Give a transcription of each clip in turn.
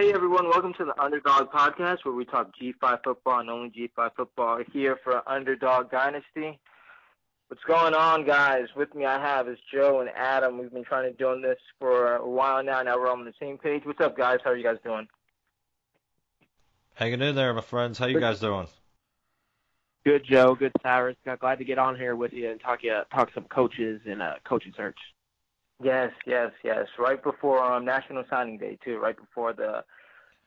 Hey everyone, welcome to the Underdog Podcast where we talk G5 football and only G5 football here for Underdog Dynasty. What's going on, guys? With me I have is Joe and Adam. We've been trying to do this for a while now. Now we're all on the same page. What's up, guys? How are you guys doing? Hanging in there, my friends. How you guys doing? Good, Joe. Good, Cyrus. Glad to get on here with you and talk you talk some coaches and uh, coaching search. Yes, yes, yes. Right before um, National Signing Day too. Right before the,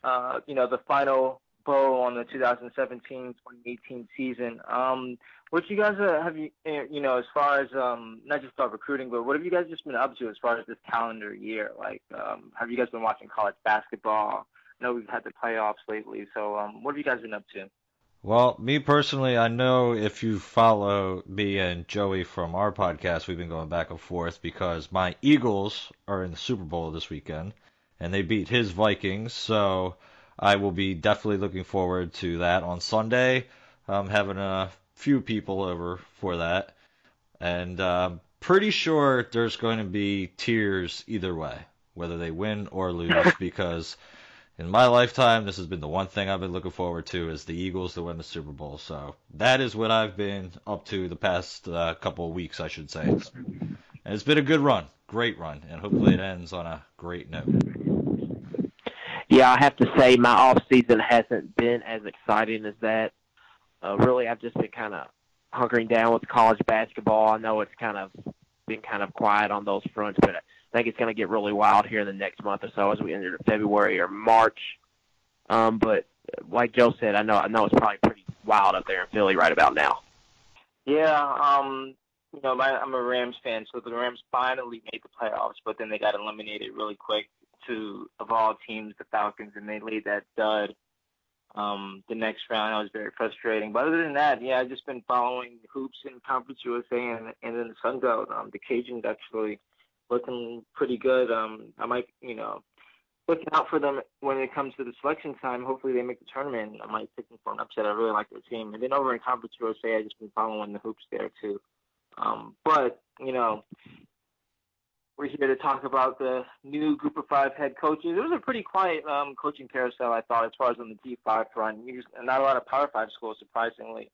uh, you know, the final bow on the 2017-2018 season. Um, what you guys uh, have you, eh, you know, as far as um, not just about recruiting, but what have you guys just been up to as far as this calendar year? Like, um, have you guys been watching college basketball? I know we've had the playoffs lately, so um, what have you guys been up to? Well, me personally, I know if you follow me and Joey from our podcast, we've been going back and forth because my Eagles are in the Super Bowl this weekend and they beat his Vikings. So I will be definitely looking forward to that on Sunday. I'm having a few people over for that. And I'm uh, pretty sure there's going to be tears either way, whether they win or lose, because in my lifetime, this has been the one thing I've been looking forward to is the Eagles to win the Super Bowl. So that is what I've been up to the past uh, couple of weeks, I should say. And it's been a good run, great run, and hopefully it ends on a great note. Yeah, I have to say my off season hasn't been as exciting as that. Uh, really, I've just been kind of hunkering down with college basketball. I know it's kind of been kind of quiet on those fronts, but I think it's going to get really wild here in the next month or so as we enter February or March. Um, but like Joe said, I know I know it's probably pretty wild up there in Philly right about now. Yeah, um, you know, my, I'm a Rams fan, so the Rams finally made the playoffs, but then they got eliminated really quick to of all teams, the Falcons, and they laid that dud um, the next round. That was very frustrating. But other than that, yeah, I've just been following hoops in Conference USA and, and then the Sun Belt. Um, the Cajuns actually looking pretty good. Um, I might, you know, looking out for them when it comes to the selection time. Hopefully they make the tournament. I might pick them for an upset. I really like their team. And then over in Conference USA, I've just been following the hoops there too. Um, but you know, we're here to talk about the new group of five head coaches. It was a pretty quiet um, coaching carousel, I thought, as far as on the G5 front. Not a lot of Power Five schools, surprisingly,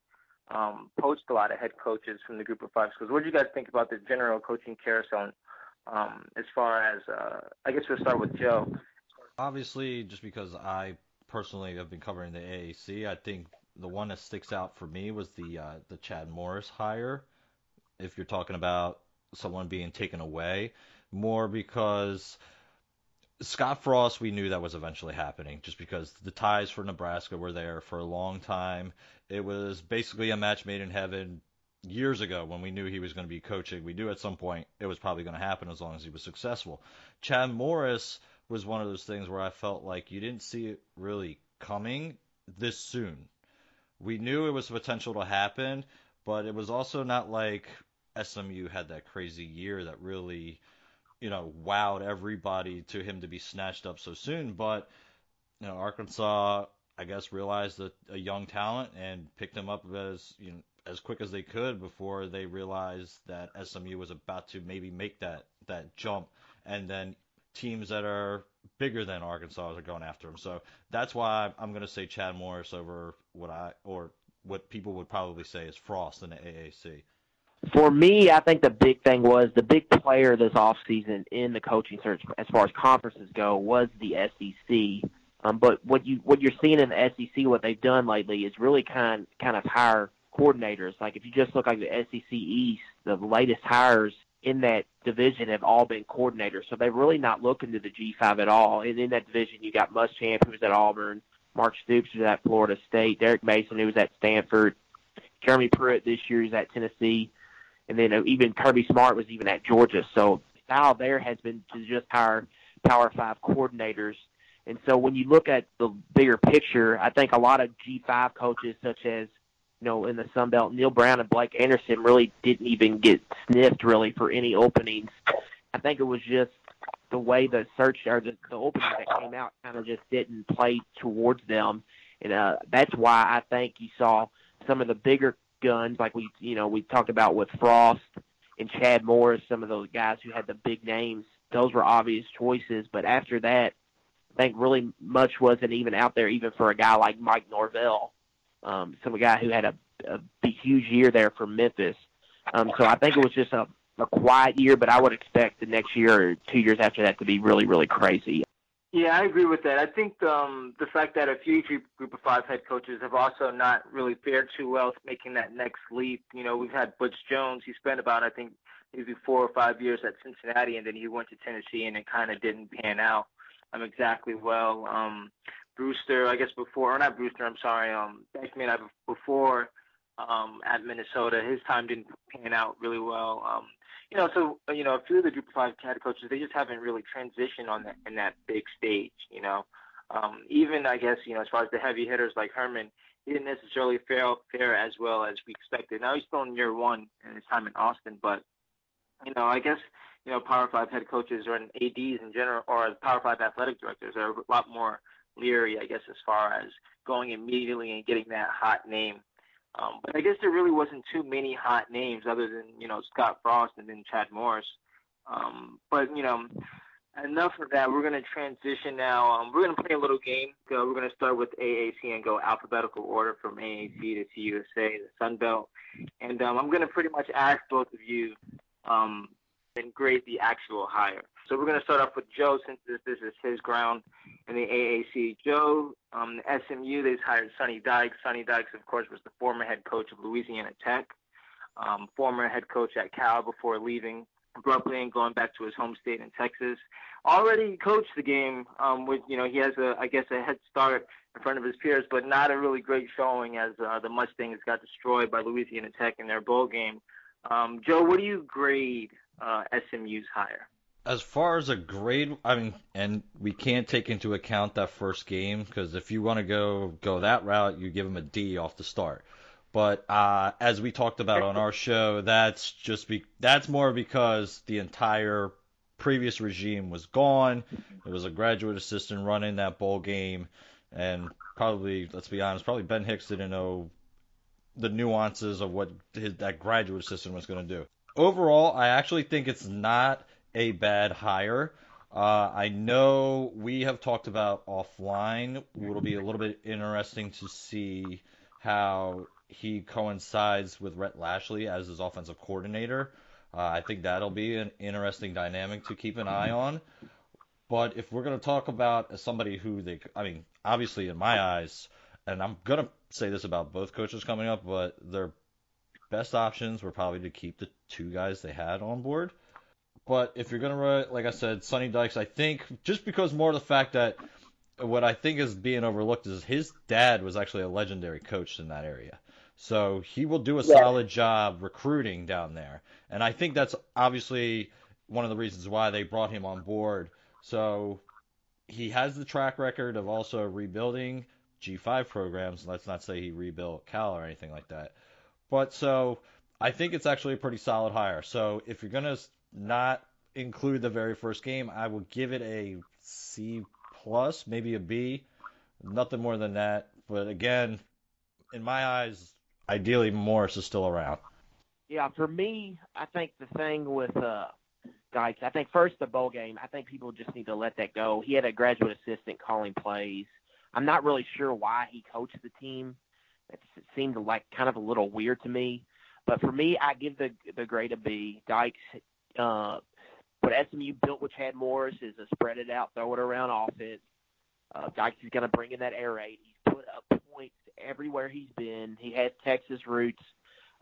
um, poached a lot of head coaches from the group of five schools. What do you guys think about the general coaching carousel um, as far as, uh, I guess we'll start with Joe. Obviously, just because I personally have been covering the AAC, I think the one that sticks out for me was the uh, the Chad Morris hire. If you're talking about someone being taken away, more because Scott Frost, we knew that was eventually happening just because the ties for Nebraska were there for a long time. It was basically a match made in heaven years ago when we knew he was going to be coaching. We knew at some point it was probably going to happen as long as he was successful. Chad Morris was one of those things where I felt like you didn't see it really coming this soon. We knew it was potential to happen, but it was also not like SMU had that crazy year that really, you know, wowed everybody to him to be snatched up so soon. But you know, Arkansas, I guess, realized that a young talent and picked him up as you know as quick as they could before they realized that SMU was about to maybe make that that jump, and then teams that are bigger than Arkansas are going after him. So that's why I'm going to say Chad Morris over what I or what people would probably say is Frost in the AAC. For me, I think the big thing was the big player this offseason in the coaching search as far as conferences go was the SEC. Um, but what you what you're seeing in the SEC, what they've done lately is really kind kind of hire coordinators. Like if you just look like the SEC East, the latest hires in that division have all been coordinators. So they're really not looking to the G5 at all. And in that division, you got Muschamp, who was at Auburn, Mark Stoops, who's at Florida State, Derek Mason, who was at Stanford, Jeremy Pruitt this year is at Tennessee, and then uh, even Kirby Smart was even at Georgia. So style there has been to just hire Power Five coordinators. And so when you look at the bigger picture, I think a lot of G5 coaches, such as you know, in the Sun Belt, Neal Brown and Blake Anderson really didn't even get sniffed really for any openings. I think it was just the way the search or the, the openings that came out kind of just didn't play towards them, and uh, that's why I think you saw some of the bigger guns like we you know we talked about with Frost and Chad Morris, some of those guys who had the big names. Those were obvious choices, but after that, I think really much wasn't even out there, even for a guy like Mike Norvell, um, some guy who had a, a huge year there for Memphis. Um, so I think it was just a, a quiet year, but I would expect the next year or two years after that to be really, really crazy. Yeah, I agree with that. I think um, the fact that a few group of five head coaches have also not really fared too well making that next leap. You know, we've had Butch Jones. He spent about, I think, maybe four or five years at Cincinnati, and then he went to Tennessee, and it kind of didn't pan out um, exactly well. Um, Brewster, I guess before, or not Brewster, I'm sorry, um, Beckman, I, before um, at Minnesota, his time didn't pan out really well. Um, you know, so you know, a few of the Group Five head coaches, they just haven't really transitioned on that in that big stage. You know, um, even I guess you know, as far as the heavy hitters like Herman, he didn't necessarily fare fare as well as we expected. Now he's still in year one in his time in Austin, but you know, I guess you know, Power Five head coaches or ads in general, or Power Five athletic directors are a lot more leery, I guess, as far as going immediately and getting that hot name um, but I guess there really wasn't too many hot names other than you know Scott Frost and then Chad Morris. Um, but you know, enough of that. We're going to transition now. Um, we're going to play a little game. We're going to start with AAC and go alphabetical order from AAC to CUSA, the Sun Belt. And um, I'm going to pretty much ask both of you um, and grade the actual hire. So we're going to start off with Joe since this, this is his ground in the AAC. Joe, um, the SMU, they've hired Sonny Dykes. Sonny Dykes, of course, was the former head coach of Louisiana Tech, um, former head coach at Cal before leaving abruptly and going back to his home state in Texas. Already coached the game um, with, you know, he has a, I guess, a head start in front of his peers, but not a really great showing as uh, the Mustangs got destroyed by Louisiana Tech in their bowl game. Um, Joe, what do you grade uh, SMU's hire? As far as a grade, I mean, and we can't take into account that first game because if you want to go go that route, you give them a D off the start. But uh, as we talked about on our show, that's just be that's more because the entire previous regime was gone. There was a graduate assistant running that bowl game, and probably let's be honest, probably Ben Hicks didn't know the nuances of what his, that graduate assistant was going to do overall, I actually think it's not a bad hire. Uh, I know we have talked about offline. It'll be a little bit interesting to see how he coincides with Rhett Lashlee as his offensive coordinator. Uh, I think that'll be an interesting dynamic to keep an eye on. But if we're going to talk about somebody who they, I mean, obviously in my eyes, and I'm going to say this about both coaches coming up, but their best options were probably to keep the two guys they had on board. But if you're gonna write, like I said, Sonny Dykes, I think just because more of the fact that what I think is being overlooked is his dad was actually a legendary coach in that area. So he will do a yeah. solid job recruiting down there. And I think that's obviously one of the reasons why they brought him on board. So he has the track record of also rebuilding G5 programs. Let's not say he rebuilt Cal or anything like that. But so I think it's actually a pretty solid hire. So if you're gonna not include the very first game, I will give it a C plus, maybe a B. Nothing more than that. But again, in my eyes, ideally Morris is still around. Yeah, for me, I think the thing with uh Dykes, I think first the bowl game, I think people just need to let that go. He had a graduate assistant calling plays. I'm not really sure why he coached the team. It seemed like kind of a little weird to me. But for me, I give the the grade a B. Dykes, uh, what SMU built with Chad Morris is a spread it out, throw it around offense. Uh, Dykes going to bring in that air raid. He's put up points everywhere he's been. He has Texas roots.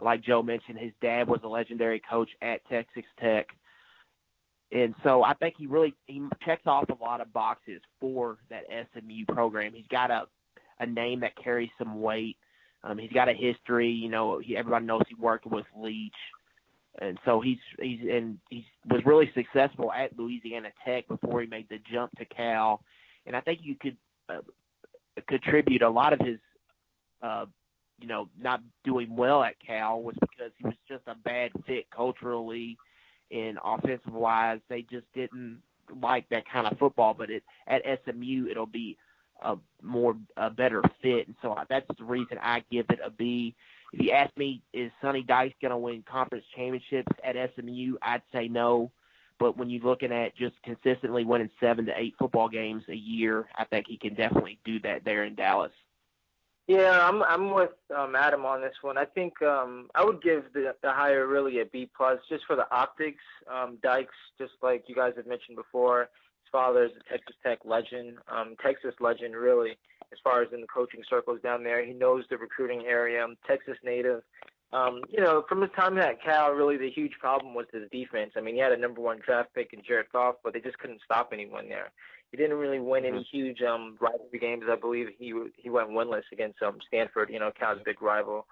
Like Joe mentioned, his dad was a legendary coach at Texas Tech. And so I think he really he checks off a lot of boxes for that SMU program. He's got a a name that carries some weight. Um, he's got a history. You know, he, everybody knows he worked with Leach, and so he's he's and he was really successful at Louisiana Tech before he made the jump to Cal. And I think you could uh, contribute a lot of his, uh, you know, not doing well at Cal was because he was just a bad fit culturally and offensive wise. They just didn't like that kind of football. But it, at SMU, it'll be a more a better fit, and so that's the reason I give it a B. If you ask me, is Sonny Dykes going to win conference championships at SMU? I'd say no, But when you're looking at just consistently winning seven to eight football games a year, I think he can definitely do that there in Dallas. Yeah, I'm I'm with um, Adam on this one. I think um, I would give the the hire really a B plus just for the optics. Um, Dykes, just like you guys have mentioned before, father is a Texas Tech legend, um, Texas legend really, as far as in the coaching circles down there. He knows the recruiting area. Texas native. Um, you know, from his time at Cal, really the huge problem was his defense. I mean, he had a number one draft pick in Jared Goff, but they just couldn't stop anyone there. He didn't really win any mm-hmm. huge um rivalry games. I believe he he went winless against um Stanford, you know, Cal's big rival.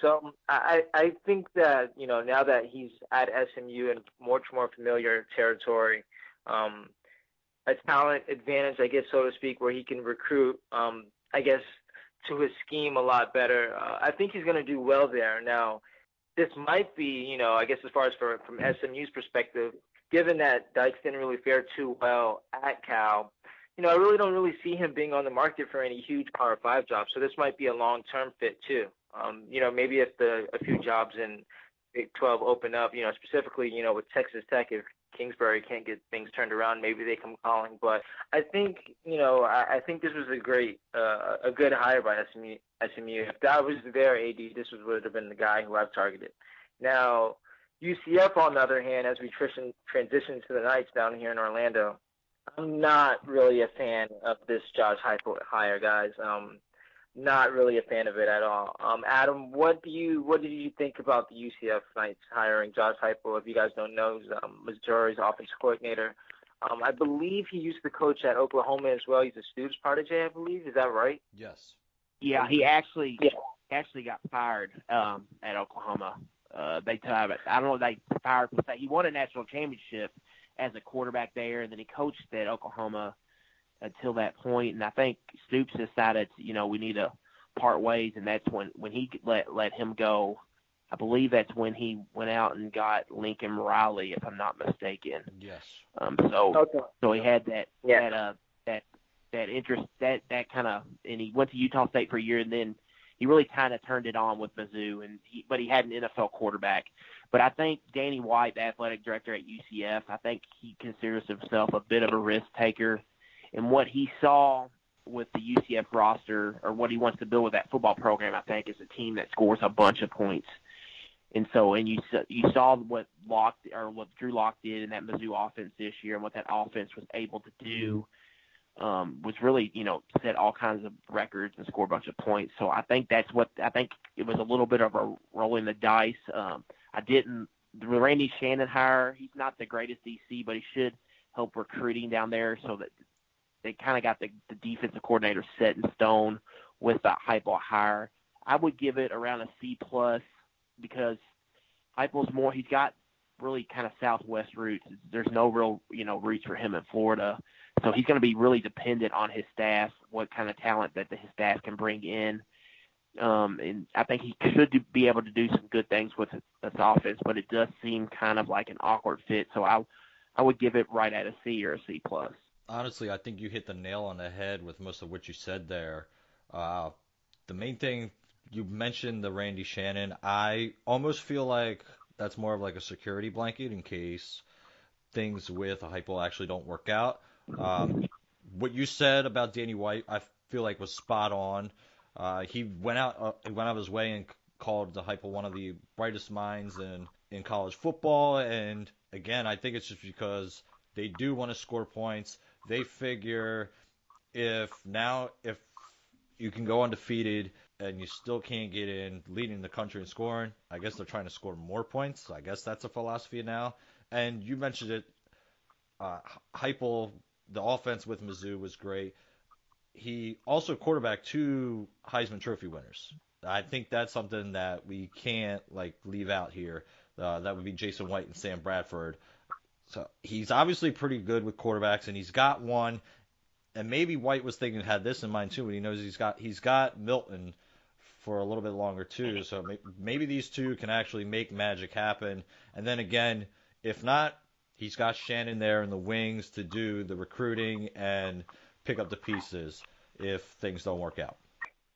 So I I think that you know now that he's at SMU in much more familiar territory, um, a talent advantage, I guess so to speak, where he can recruit, um, I guess to his scheme a lot better. Uh, I think he's going to do well there. Now, this might be, you know, I guess as far as for, from SMU's perspective, given that Dykes didn't really fare too well at Cal, you know, I really don't really see him being on the market for any huge Power Five jobs. So this might be a long-term fit too. Um, you know, maybe if the a few jobs in Big 12 open up, you know, specifically, you know, with Texas Tech, if Kingsbury can't get things turned around, maybe they come calling. But I think, you know, I, I think this was a great, uh, a good hire by SMU. SMU. If that was their AD, this would have been the guy who I've targeted. Now, UCF, on the other hand, as we transition to the Knights down here in Orlando, I'm not really a fan of this Josh Heupel hire, guys. Um, not really a fan of it at all. Um, Adam, what do you what did you think about the UCF Knights hiring Josh Heupel? If you guys don't know, he's um, Missouri's offensive coordinator. Um, I believe he used to coach at Oklahoma as well. He's a Stoops protege, I believe. Is that right? Yes. Yeah, he actually yeah. actually got fired um, at Oklahoma uh, they have it. I don't know. They fired. He won a national championship as a quarterback there, and then he coached at Oklahoma until that point. And I think Stoops decided, you know, we need to part ways, and that's when when he let let him go. I believe that's when he went out and got Lincoln Riley, if I'm not mistaken. Yes. Um. So okay. so he had that yeah. that uh that that interest that that kind of and he went to Utah State for a year and then he really kind of turned it on with Mizzou, and he, but he had an NFL quarterback. But I think Danny White, the athletic director at UCF, I think he considers himself a bit of a risk taker, and what he saw with the UCF roster or what he wants to build with that football program, I think, is a team that scores a bunch of points. And so, and you you saw what Lock or what Drew Lock did in that Mizzou offense this year, and what that offense was able to do um, was really, you know, set all kinds of records and score a bunch of points. So I think that's what I think it was a little bit of a rolling the dice. Um, I didn't the Randy Shannon hire. He's not the greatest DC, but he should help recruiting down there so that they kind of got the, the defensive coordinator set in stone with that Heupel hire. I would give it around a C plus because Heupel's more. He's got really kind of Southwest roots. There's no real you know roots for him in Florida. So he's going to be really dependent on his staff, what kind of talent that his staff can bring in. Um, and I think he should be able to do some good things with this offense, but it does seem kind of like an awkward fit. So I, I would give it right at a C or a C plus. Honestly, I think you hit the nail on the head with most of what you said there. Uh, the main thing you mentioned the Randy Shannon. I almost feel like that's more of like a security blanket in case things with a Heupel actually don't work out. Um, what you said about Danny White, I feel like was spot on. Uh, he went out, uh, he went out of his way and called the Heupel one of the brightest minds in in college football. And again, I think it's just because they do want to score points. They figure if now if you can go undefeated and you still can't get in leading the country in scoring, I guess they're trying to score more points. I guess that's a philosophy now. And you mentioned it, uh, Heupel the offense with Mizzou was great. He also quarterbacked two Heisman Trophy winners. I think that's something that we can't like leave out here. Uh, that would be Jason White and Sam Bradford. So he's obviously pretty good with quarterbacks, and he's got one. And maybe White was thinking had this in mind too, but he knows he's got he's got Milton for a little bit longer too. So maybe these two can actually make magic happen. And then again, if not, he's got Shannon there in the wings to do the recruiting and pick up the pieces if things don't work out.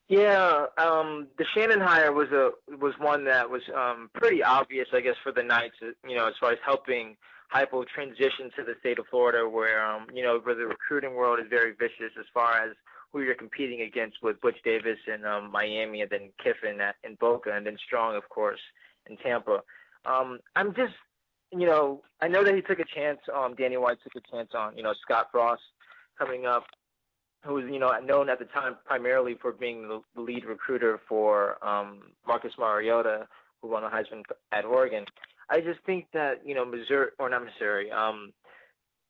Yeah, um, the Shannon hire was a was one that was um, pretty obvious, I guess, for the Knights. You know, as far as helping Heupel transition to the state of Florida, where um, you know, where the recruiting world is very vicious as far as who you're competing against with Butch Davis in um, Miami, and then Kiffin at, in Boca, and then Strong, of course, in Tampa. Um, I'm just, you know, I know that he took a chance. Um, Danny White took a chance on, you know, Scott Frost coming up, who was, you know, known at the time primarily for being the, the lead recruiter for um, Marcus Mariota, who won the Heisman at Oregon. I just think that, you know, Missouri or not Missouri, um,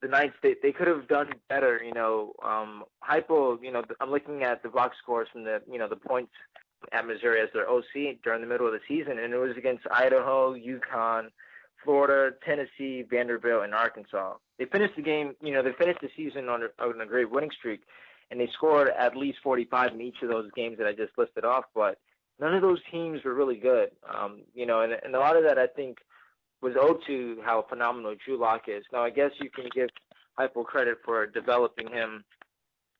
the Knights they they could have done better. You know, um, Heupel. You know, I'm looking at the box scores from the you know the points at Missouri as their OC during the middle of the season, and it was against Idaho, UConn, Florida, Tennessee, Vanderbilt, and Arkansas. They finished the game. You know, they finished the season on a, on a great winning streak, and they scored at least 45 in each of those games that I just listed off. But none of those teams were really good. Um, you know, and, and a lot of that I think was owed to how phenomenal Drew Lock is. Now, I guess you can give Heupel credit for developing him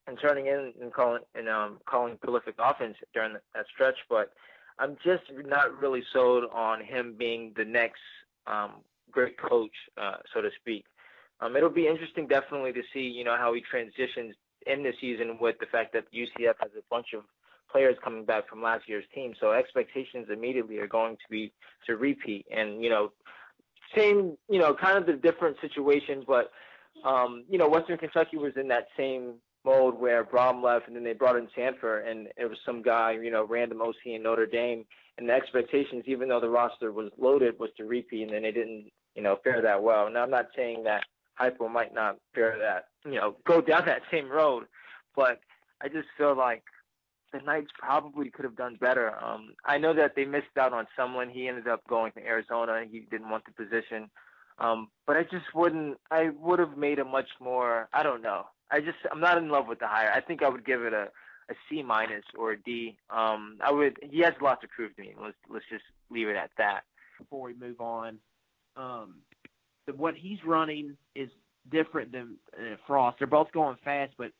and turning in and calling and um, calling prolific offense during that stretch, but I'm just not really sold on him being the next um, great coach, uh, so to speak. Um, it'll be interesting, definitely, to see you know how he transitions in the season with the fact that UCF has a bunch of players coming back from last year's team. So expectations immediately are going to be to repeat. And you know, same, you know, kind of the different situation, but um, you know, Western Kentucky was in that same mode where Brohm left, and then they brought in Sanford, and it was some guy, you know, random OC in Notre Dame, and the expectations, even though the roster was loaded, was to repeat, and then they didn't, you know, fare that well. Now I'm not saying that Heupel might not fare that, you know, go down that same road, but I just feel like the Knights probably could have done better. Um, I know that they missed out on someone. He ended up going to Arizona. He didn't want the position. Um, but I just wouldn't. I would have made a much more. I don't know. I just. I'm not in love with the hire. I think I would give it a a C minus or a D. Um, I would. He has a lot to prove to me. Let's let's just leave it at that. Before we move on, um, the, what he's running is different than uh, Frost. They're both going fast, but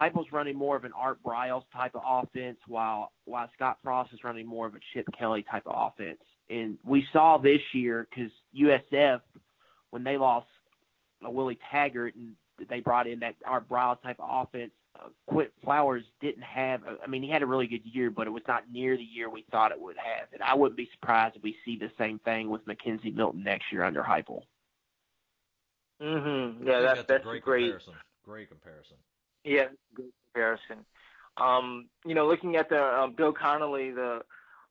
Heupel's running more of an Art Briles type of offense, while while Scott Frost is running more of a Chip Kelly type of offense. And we saw this year because USF, when they lost uh, Willie Taggart and they brought in that Art Briles type of offense, uh, Quint Flowers didn't have. I mean, he had a really good year, but it was not near the year we thought it would have. And I wouldn't be surprised if we see the same thing with McKenzie Milton next year under Heupel. Mhm. Yeah, that, that's, that's a great, great comparison. Great comparison. Yeah, good comparison. Um, you know, looking at the um, Bill Connelly, the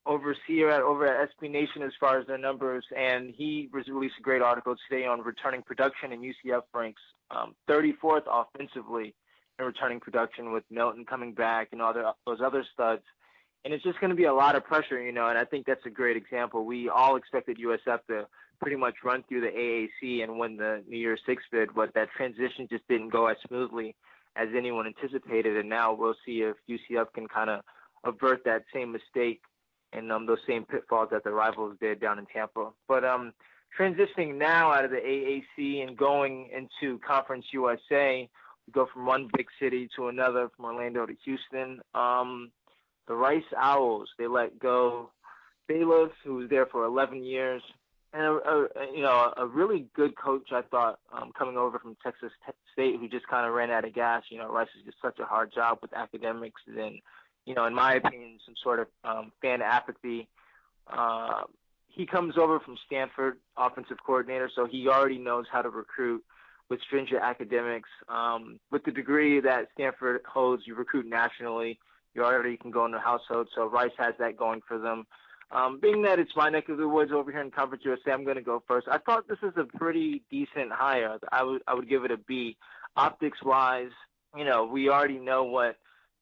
overseer at over at SB Nation as far as their numbers, and he released a great article today on returning production, and UCF ranks um, 34th offensively in returning production with Milton coming back and other those other studs. And it's just going to be a lot of pressure, you know, and I think that's a great example. We all expected USF to pretty much run through the AAC and win the New Year's Six bid, but that transition just didn't go as smoothly as anyone anticipated. And now we'll see if UCF can kind of avert that same mistake and um, those same pitfalls that the rivals did down in Tampa. But um, transitioning now out of the AAC and going into Conference USA, we go from one big city to another, from Orlando to Houston. Um, the Rice Owls, they let go Bailiff, who was there for 11 years, and a, a you know a really good coach I thought um, coming over from Texas State who just kind of ran out of gas. You know, Rice is just such a hard job with academics, and you know, in my opinion, some sort of um, fan apathy. Uh, he comes over from Stanford, offensive coordinator, so he already knows how to recruit with stringent academics. Um, with the degree that Stanford holds, you recruit nationally. You already can go into household, so Rice has that going for them. Um, being that it's my neck of the woods over here in Conference USA, I'm going to go first. I thought this is a pretty decent hire. I would I would give it a B. Optics wise, you know, we already know what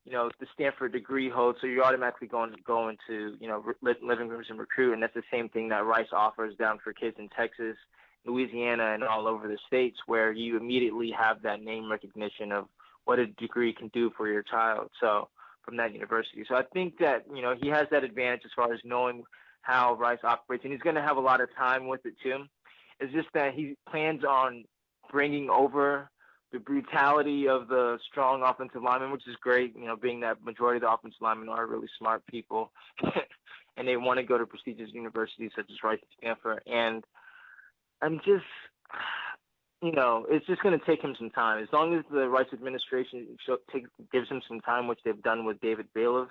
you know the Stanford degree holds, so you're automatically going to go into you know living rooms and recruit, and that's the same thing that Rice offers down for kids in Texas, Louisiana, and all over the states, where you immediately have that name recognition of what a degree can do for your child. So from that university. So I think that you know he has that advantage as far as knowing how Rice operates, and he's going to have a lot of time with it too. It's just that he plans on bringing over the brutality of the strong offensive linemen, which is great. You know, being that majority of the offensive linemen are really smart people, and they want to go to prestigious universities such as Rice and Stanford. And I'm just, you know, it's just going to take him some time. As long as the Rice administration take, gives him some time, which they've done with David Bailiff,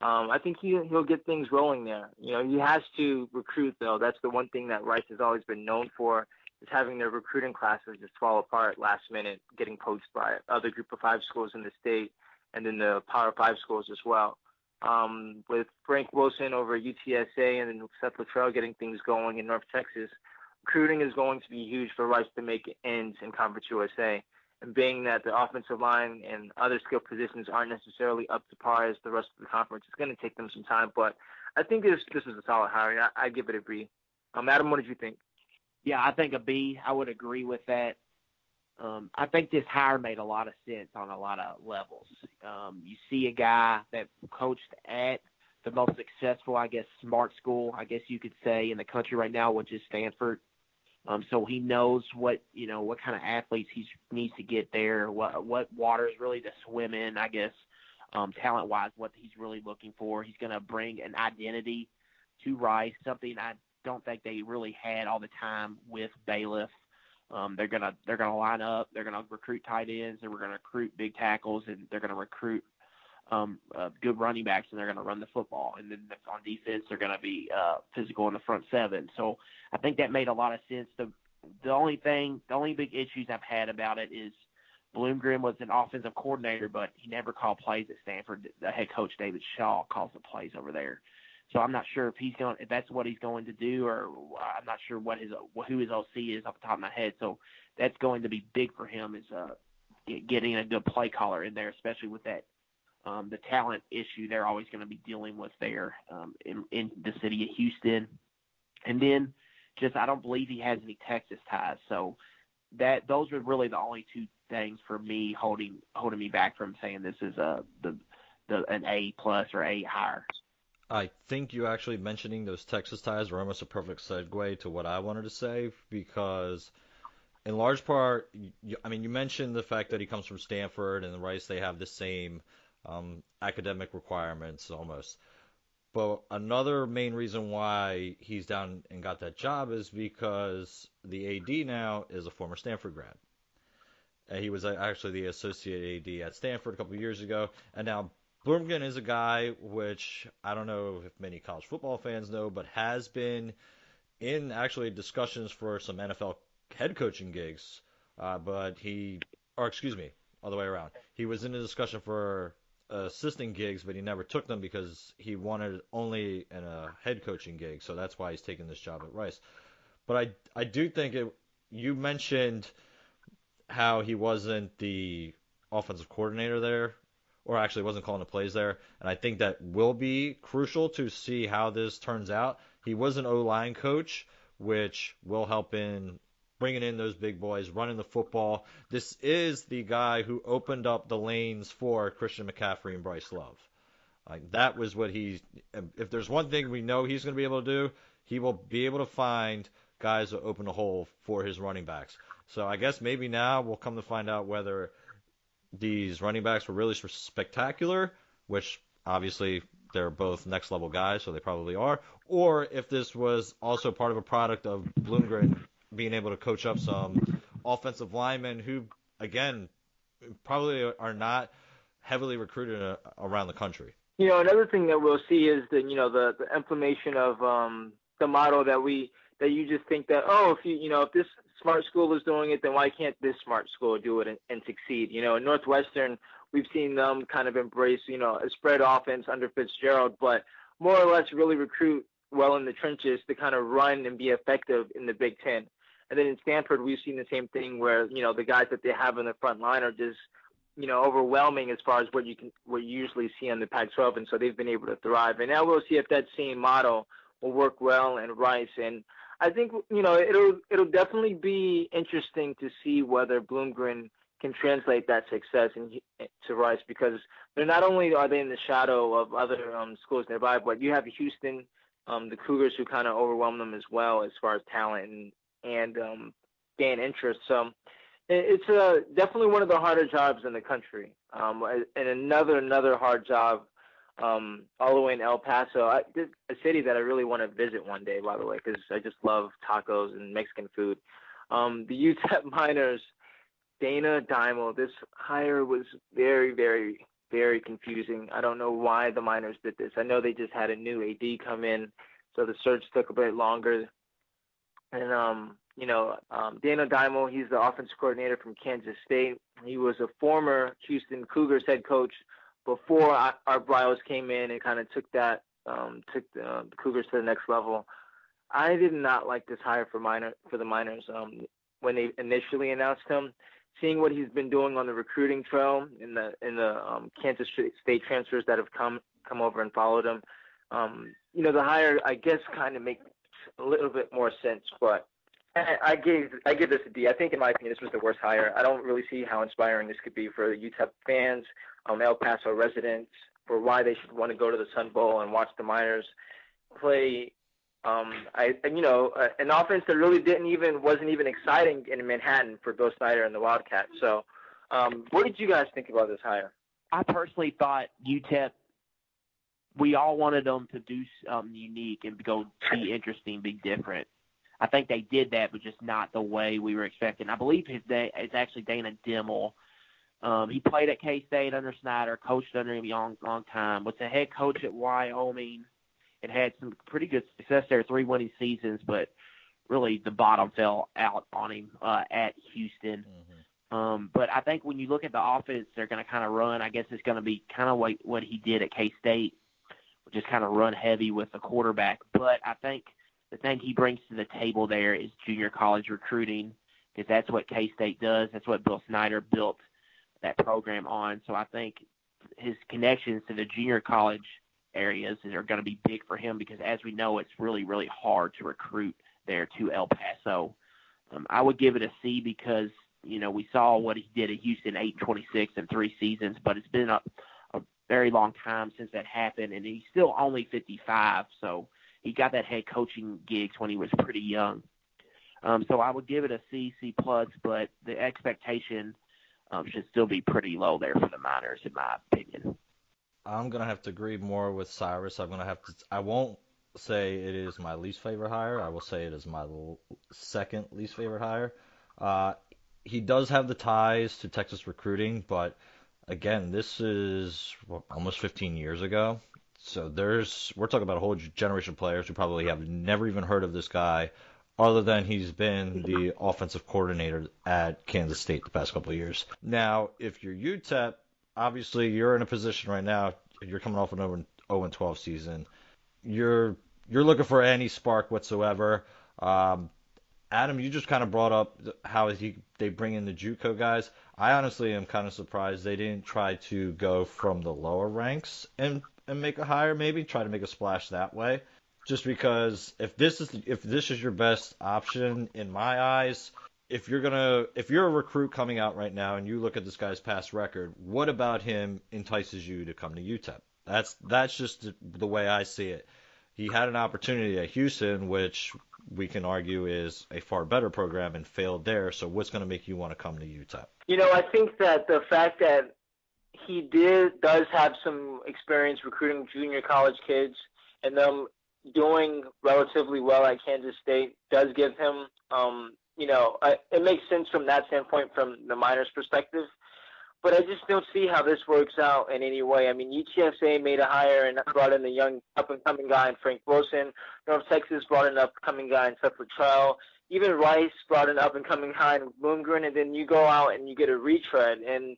um, I think he he'll get things rolling there. You know, he has to recruit though. That's the one thing that Rice has always been known for is having their recruiting classes just fall apart last minute, getting poached by other Group of Five schools in the state, and then the Power Five schools as well. Um, with Frank Wilson over UTSA and then Seth Littrell getting things going in North Texas, recruiting is going to be huge for Rice to make ends in Conference USA. And being that the offensive line and other skill positions aren't necessarily up to par as the rest of the conference, it's going to take them some time. But I think this this is a solid hire. I, I give it a B. Um, Adam, what did you think? Yeah, I think a B. I would agree with that. Um, I think this hire made a lot of sense on a lot of levels. Um, you see a guy that coached at the most successful, I guess, smart school, I guess you could say, in the country right now, which is Stanford. Um, so he knows what you know what kind of athletes he needs to get there, what what waters really to swim in, I guess, um, talent wise, what he's really looking for. He's going to bring an identity to Rice, something I don't think they really had all the time with Bailiff. Um, they're gonna they're gonna line up. They're gonna recruit tight ends, we're gonna recruit big tackles, and they're gonna recruit um, uh, good running backs, and they're gonna run the football. And then on defense, they're gonna be uh, physical in the front seven. So I think that made a lot of sense. The the only thing, the only big issues I've had about it is Bloomgren was an offensive coordinator, but he never called plays at Stanford. The head coach David Shaw calls the plays over there. So I'm not sure if he's going, if that's what he's going to do, or I'm not sure what his who his OC is off the top of my head. So that's going to be big for him is uh, getting a good play caller in there, especially with that um, the talent issue they're always going to be dealing with there um, in, in the city of Houston. And then just I don't believe he has any Texas ties. So that those are really the only two things for me holding holding me back from saying this is a the the an A plus or A higher. I think you actually mentioning those Texas ties were almost a perfect segue to what I wanted to say because, in large part, you, I mean, you mentioned the fact that he comes from Stanford and the Rice, they have the same um, academic requirements almost. But another main reason why he's down and got that job is because the AD now is a former Stanford grad. And he was actually the associate AD at Stanford a couple years ago, and now Bloomgren is a guy which I don't know if many college football fans know, but has been in actually discussions for some NFL head coaching gigs. Uh, but he, or excuse me, all the way around. He was in a discussion for assisting gigs, but he never took them because he wanted only in a head coaching gig. So that's why he's taking this job at Rice. But I, I do think it. You mentioned how he wasn't the offensive coordinator there or actually wasn't calling the plays there. And I think that will be crucial to see how this turns out. He was an O line coach, which will help in bringing in those big boys, running the football. This is the guy who opened up the lanes for Christian McCaffrey and Bryce Love. Like that was what he. If there's one thing we know he's going to be able to do, he will be able to find guys that open a hole for his running backs. So I guess maybe now we'll come to find out whether these running backs were really spectacular, which obviously they're both next level guys, so they probably are, or if this was also part of a product of Bloomgren being able to coach up some offensive linemen who, again, probably are not heavily recruited uh, around the country. You know, another thing that we'll see is the you know the the implementation of um, the model that we that you just think that oh if you you know if this smart school is doing it then why can't this smart school do it and, and succeed you know in northwestern we've seen them kind of embrace you know a spread offense under fitzgerald but more or less really recruit well in the trenches to kind of run and be effective in the big ten and then in stanford we've seen the same thing where you know the guys that they have in the front line are just you know overwhelming as far as what you can what you usually see on the pac 12 and so they've been able to thrive. And now we'll see if that same model will work well in rice. And I think you know it'll it'll definitely be interesting to see whether Bloomgren can translate that success in, to Rice because they're not only are they in the shadow of other um, schools nearby, but you have Houston, um, the Cougars who kind of overwhelm them as well as far as talent and and um, gain interest. So it's uh, definitely one of the harder jobs in the country, um, and another another hard job um, all the way in El Paso. I, a city that I really want to visit one day, by the way, because I just love tacos and Mexican food. Um, the UTEP Miners, Dana Dimel. This hire was very, very, very confusing. I don't know why the Miners did this. I know they just had a new AD come in, so the search took a bit longer. And um, you know, um, Dana Dimel, he's the offense coordinator from Kansas State. He was a former Houston Cougars head coach before Art Briles came in and kind of took that um, took the, uh, the Cougars to the next level. I did not like this hire for minor for the Miners um, when they initially announced him. Seeing what he's been doing on the recruiting trail in the in the um, Kansas State transfers that have come come over and followed him, um, you know the hire I guess kind of makes a little bit more sense. But I, gave I give this a D. I think in my opinion this was the worst hire. I don't really see how inspiring this could be for the UTEP fans, um, El Paso residents, for why they should want to go to the Sun Bowl and watch the Miners play um, I and, you know uh, an offense that really didn't even wasn't even exciting in Manhattan for Bill Snyder and the Wildcats. So, um, what did you guys think about this hire? I personally thought UTEP. We all wanted them to do something unique and go be interesting, be different. I think they did that, but just not the way we were expecting. I believe his name is actually Dana Dimel. Um, he played at K State under Snyder, coached under him a long, long time. Was the head coach at Wyoming and had some pretty good success there, three winning seasons, but really the bottom fell out on him uh, at Houston. Mm-hmm. Um, but I think when you look at the offense, they're going to kind of run. I guess it's going to be kind of like what he did at K State, is kind of run heavy with the quarterback. But I think the thing he brings to the table there is junior college recruiting, because that's what K State does. That's what Bill Snyder built that program on. So I think his connections to the junior college areas are going to be big for him because, as we know, it's really, really hard to recruit there to El Paso. Um, I would give it a C because you know we saw what he did at Houston, eight and twenty-six in three seasons, but it's been a, a very long time since that happened, and he's still only fifty-five, so he got that head coaching gigs when he was pretty young. Um, so I would give it a C, C plus, but the expectation um, should still be pretty low there for the Miners, in my opinion. I'm gonna have to agree more with Cyrus. I'm gonna have to. I won't say it is my least favorite hire. I will say it is my second least favorite hire. Uh, he does have the ties to Texas recruiting, but again, this is what, almost 15 years ago. So there's we're talking about a whole generation of players who probably have never even heard of this guy, other than he's been the offensive coordinator at Kansas State the past couple of years. Now, if you're UTEP, obviously you're in a position right now. You're coming off an 0 and 12 season. You're you're looking for any spark whatsoever. Um, Adam, you just kind of brought up how he they bring in the JUCO guys. I honestly am kind of surprised they didn't try to go from the lower ranks and and make a hire, maybe try to make a splash that way. Just because if this is if this is your best option in my eyes, if you're gonna if you're a recruit coming out right now and you look at this guy's past record, what about him entices you to come to UTEP? That's that's just the way I see it. He had an opportunity at Houston, which we can argue is a far better program, and failed there. So what's going to make you want to come to UTEP? You know, I think that the fact that he did does have some experience recruiting junior college kids, and them doing relatively well at Kansas State does give him um, you know, I, it makes sense from that standpoint, from the Miners' perspective. But I just don't see how this works out in any way. I mean, UTSA made a hire and brought in a young up-and-coming guy in Frank Wilson. North Texas brought in an up-and-coming guy in Seth Littrell. Even Rice brought an up-and-coming guy in Bloomgren, and then you go out and you get a retread. And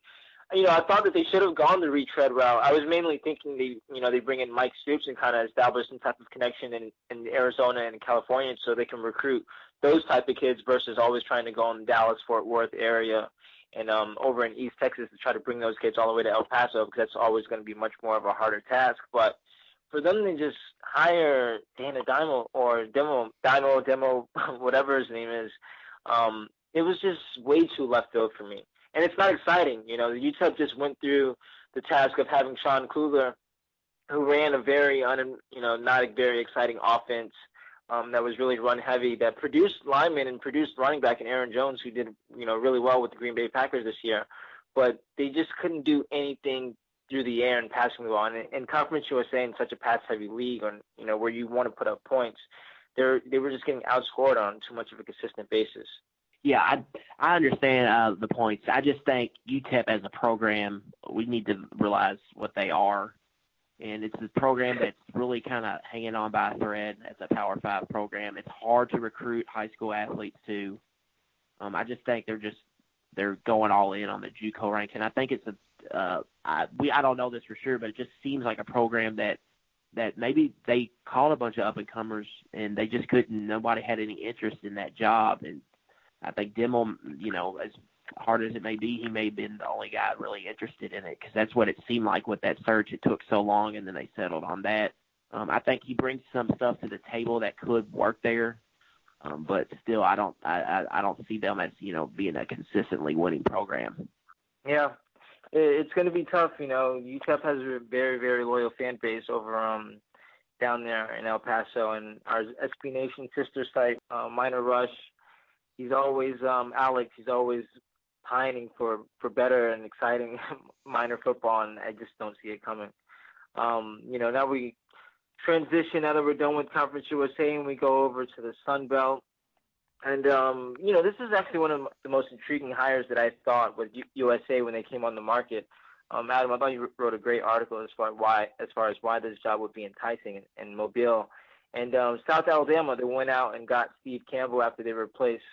you know, I thought that they should have gone the retread route. I was mainly thinking they, you know, they bring in Mike Stoops and kind of establish some type of connection in, in Arizona and California so they can recruit those type of kids versus always trying to go in the Dallas Fort Worth area and um, over in East Texas to try to bring those kids all the way to El Paso because that's always going to be much more of a harder task. But for them to just hire Dana Dimo or Demo Dimo Demo whatever his name is, um, it was just way too left field for me. And it's not exciting. You know, UTEP just went through the task of having Sean Kugler, who ran a very un, you know, not a very exciting offense um, that was really run heavy, that produced linemen and produced running back and Aaron Jones, who did you know really well with the Green Bay Packers this year, but they just couldn't do anything through the air and passing the ball. And, and Conference USA in such a pass-heavy league, on you know where you want to put up points, they they were just getting outscored on too much of a consistent basis. Yeah, I I understand uh, the points. I just think UTEP as a program, we need to realize what they are, and it's a program that's really kind of hanging on by a thread as a Power Five program. It's hard to recruit high school athletes to. Um, I just think they're just they're going all in on the JUCO rank, and I think it's a uh, I, we I don't know this for sure, but it just seems like a program that that maybe they called a bunch of up and comers and they just couldn't. Nobody had any interest in that job, and I think Dimel, you know, as hard as it may be, he may have been the only guy really interested in it because that's what it seemed like with that search. It took so long, and then they settled on that. Um, I think he brings some stuff to the table that could work there, um, but still, I don't, I, I, I don't see them as you know being a consistently winning program. Yeah, it's going to be tough. You know, UTEP has a very, very loyal fan base over um down there in El Paso, and our SB Nation sister site, uh, Miner Rush. He's always um Alex. He's always pining for for better and exciting Miner football, and I just don't see it coming. Um, you know, now we transition out of we're done with Conference USA and we go over to the Sun Belt. And um, you know, this is actually one of the most intriguing hires that I thought with USA when they came on the market. Um, Adam, I thought you wrote a great article as far why as far as why this job would be enticing in, in Mobile. And um, South Alabama, they went out and got Steve Campbell after they replaced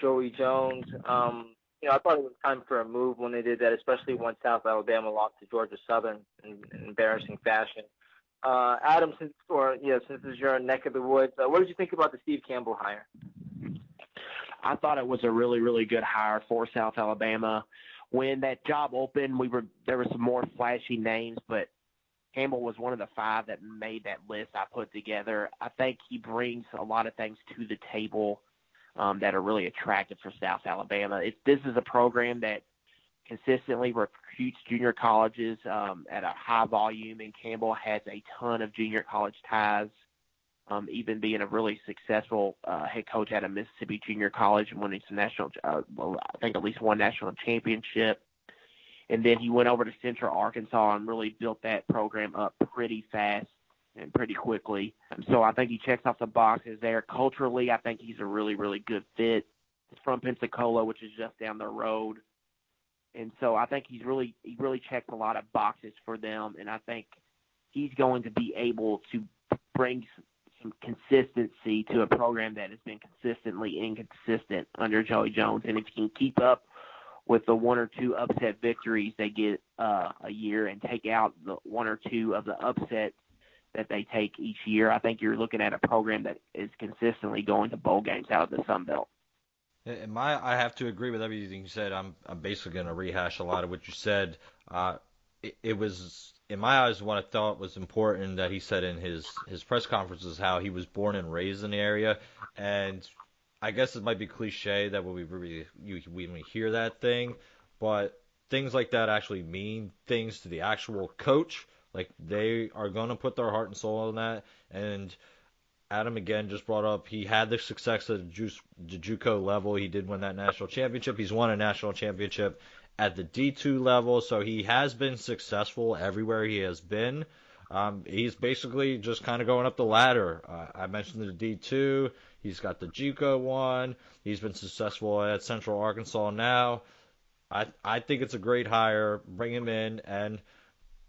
Joey Jones. Um, you know, I thought it was time for a move when they did that, especially when South Alabama lost to Georgia Southern in, in embarrassing fashion. Uh, Adam, since or yeah, since this is your neck of the woods, uh, what did you think about the Steve Campbell hire? I thought it was a really, really good hire for South Alabama. When that job opened, we were there were some more flashy names, but Campbell was one of the five that made that list I put together. I think he brings a lot of things to the table um, that are really attractive for South Alabama. It, this is a program that consistently recruits junior colleges um, at a high volume, and Campbell has a ton of junior college ties um, even being a really successful uh, head coach at a Mississippi junior college and winning some national, uh, well, I think at least one national championship. And then he went over to Central Arkansas and really built that program up pretty fast and pretty quickly. And so I think he checks off the boxes there. Culturally, I think he's a really, really good fit. He's from Pensacola, which is just down the road. And so I think he's really he really checks a lot of boxes for them and I think he's going to be able to bring some consistency to a program that has been consistently inconsistent under Joey Jones. And if you can keep up with the one or two upset victories they get uh, a year and take out the one or two of the upsets that they take each year, I think you're looking at a program that is consistently going to bowl games out of the Sun Belt. In my, I have to agree with everything you said. I'm, I'm basically going to rehash a lot of what you said. Uh, it, it was in my eyes, what I thought was important that he said in his his press conferences how he was born and raised in the area, and I guess it might be cliche that when we really you, when we hear that thing, but things like that actually mean things to the actual coach. Like they are going to put their heart and soul in that. And Adam again just brought up he had the success at the JUCO level. He did win that national championship. He's won a national championship at the D2 level, so he has been successful everywhere he has been. Um, he's basically just kind of going up the ladder. Uh, I mentioned the D2. He's got the JUCO one. He's been successful at Central Arkansas now. I I think it's a great hire. Bring him in, and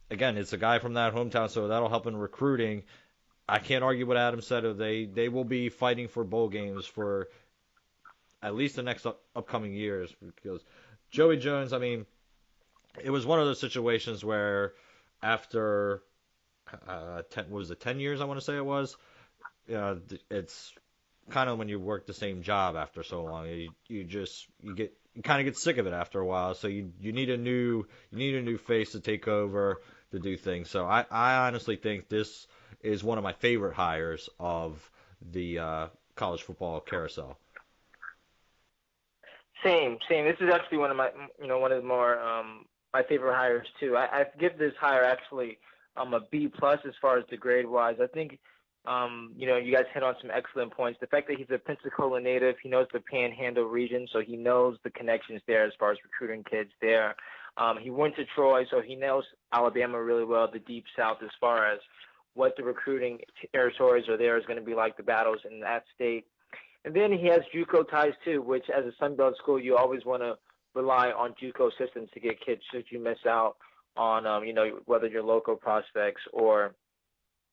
again, it's a guy from that hometown, so that'll help in recruiting. I can't argue what Adam said. They they will be fighting for bowl games for at least the next up, upcoming years because Joey Jones, I mean, it was one of those situations where after uh, ten, was it ten years? I want to say it was. Uh, it's kind of when you work the same job after so long, you you just you get you kind of get sick of it after a while. So you you need a new you need a new face to take over to do things. So I I honestly think this is one of my favorite hires of the uh, college football carousel. Same, same. This is actually one of my, you know, one of the more um, my favorite hires too. I, I give this hire actually um, a B plus as far as the grade wise. I think, um, you know, you guys hit on some excellent points. The fact that he's a Pensacola native, he knows the Panhandle region, so he knows the connections there as far as recruiting kids there. Um, he went to Troy, so he knows Alabama really well, the Deep South, as far as what the recruiting territories are there is going to be like, the battles in that state. And then he has JUCO ties too, which as a Sun Belt school, you always want to rely on JUCO systems to get kids should you miss out on, um, you know, whether you're local prospects or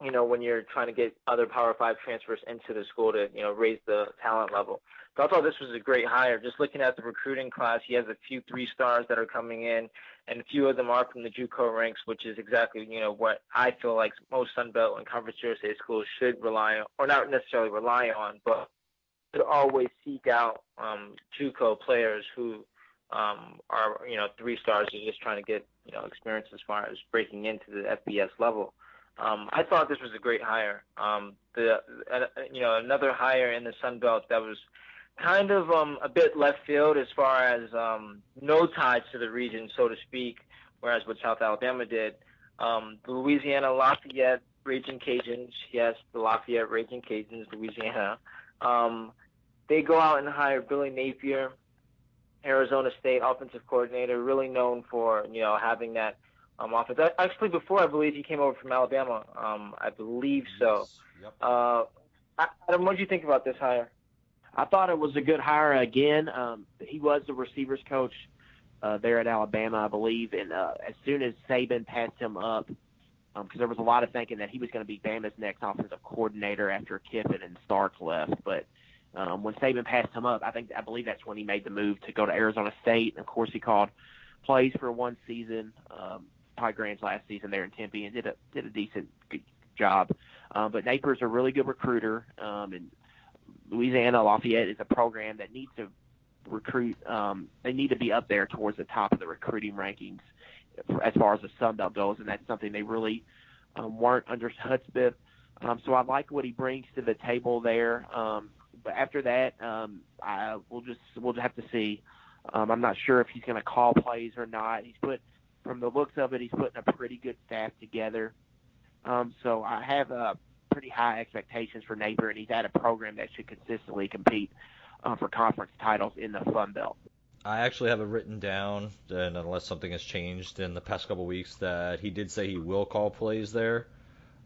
you know, when you're trying to get other Power Five transfers into the school to, you know, raise the talent level. So I thought this was a great hire. Just looking at the recruiting class, he has a few three stars that are coming in, and a few of them are from the JUCO ranks, which is exactly, you know, what I feel like most Sun Belt and Conference USA schools should rely on, or not necessarily rely on, but should always seek out um, JUCO players who um, are, you know, three stars and just trying to get, you know, experience as far as breaking into the FBS level. Um, I thought this was a great hire. Um, the uh, you know another hire in the Sun Belt that was kind of um, a bit left field as far as um, no ties to the region, so to speak. Whereas what South Alabama did, um, the Louisiana Lafayette Raging Cajuns, yes, the Lafayette Raging Cajuns, Louisiana. Um, they go out and hire Billy Napier, Arizona State offensive coordinator, really known for you know having that um, offense. Actually, before I believe he came over from Alabama. Um, I believe so. Yep. Uh, Adam, what did you think about this hire? I thought it was a good hire again. Um, he was the receivers coach uh, there at Alabama, I believe, and uh, as soon as Saban passed him up, because um, there was a lot of thinking that he was going to be Bama's next offensive coordinator after Kiffin and Stark left, but um, when Saban passed him up, I think I believe that's when he made the move to go to Arizona State. And of course, he called plays for one season. Um, Todd Graham's last season there in Tempe and did a did a decent job. Um, but Napier's a really good recruiter, um, and Louisiana Lafayette is a program that needs to recruit. Um, they need to be up there towards the top of the recruiting rankings as far as the Sun Belt goes, and that's something they really um, weren't under Hudspeth. Um, so I like what he brings to the table there. Um, but after that, um, I we'll just we'll have to see. Um, I'm not sure if he's going to call plays or not. He's put from the looks of it, he's putting a pretty good staff together. Um, so I have uh, pretty high expectations for Napier, and he's at a program that should consistently compete uh, for conference titles in the Sun Belt. I actually have it written down, and unless something has changed in the past couple weeks, that he did say he will call plays there.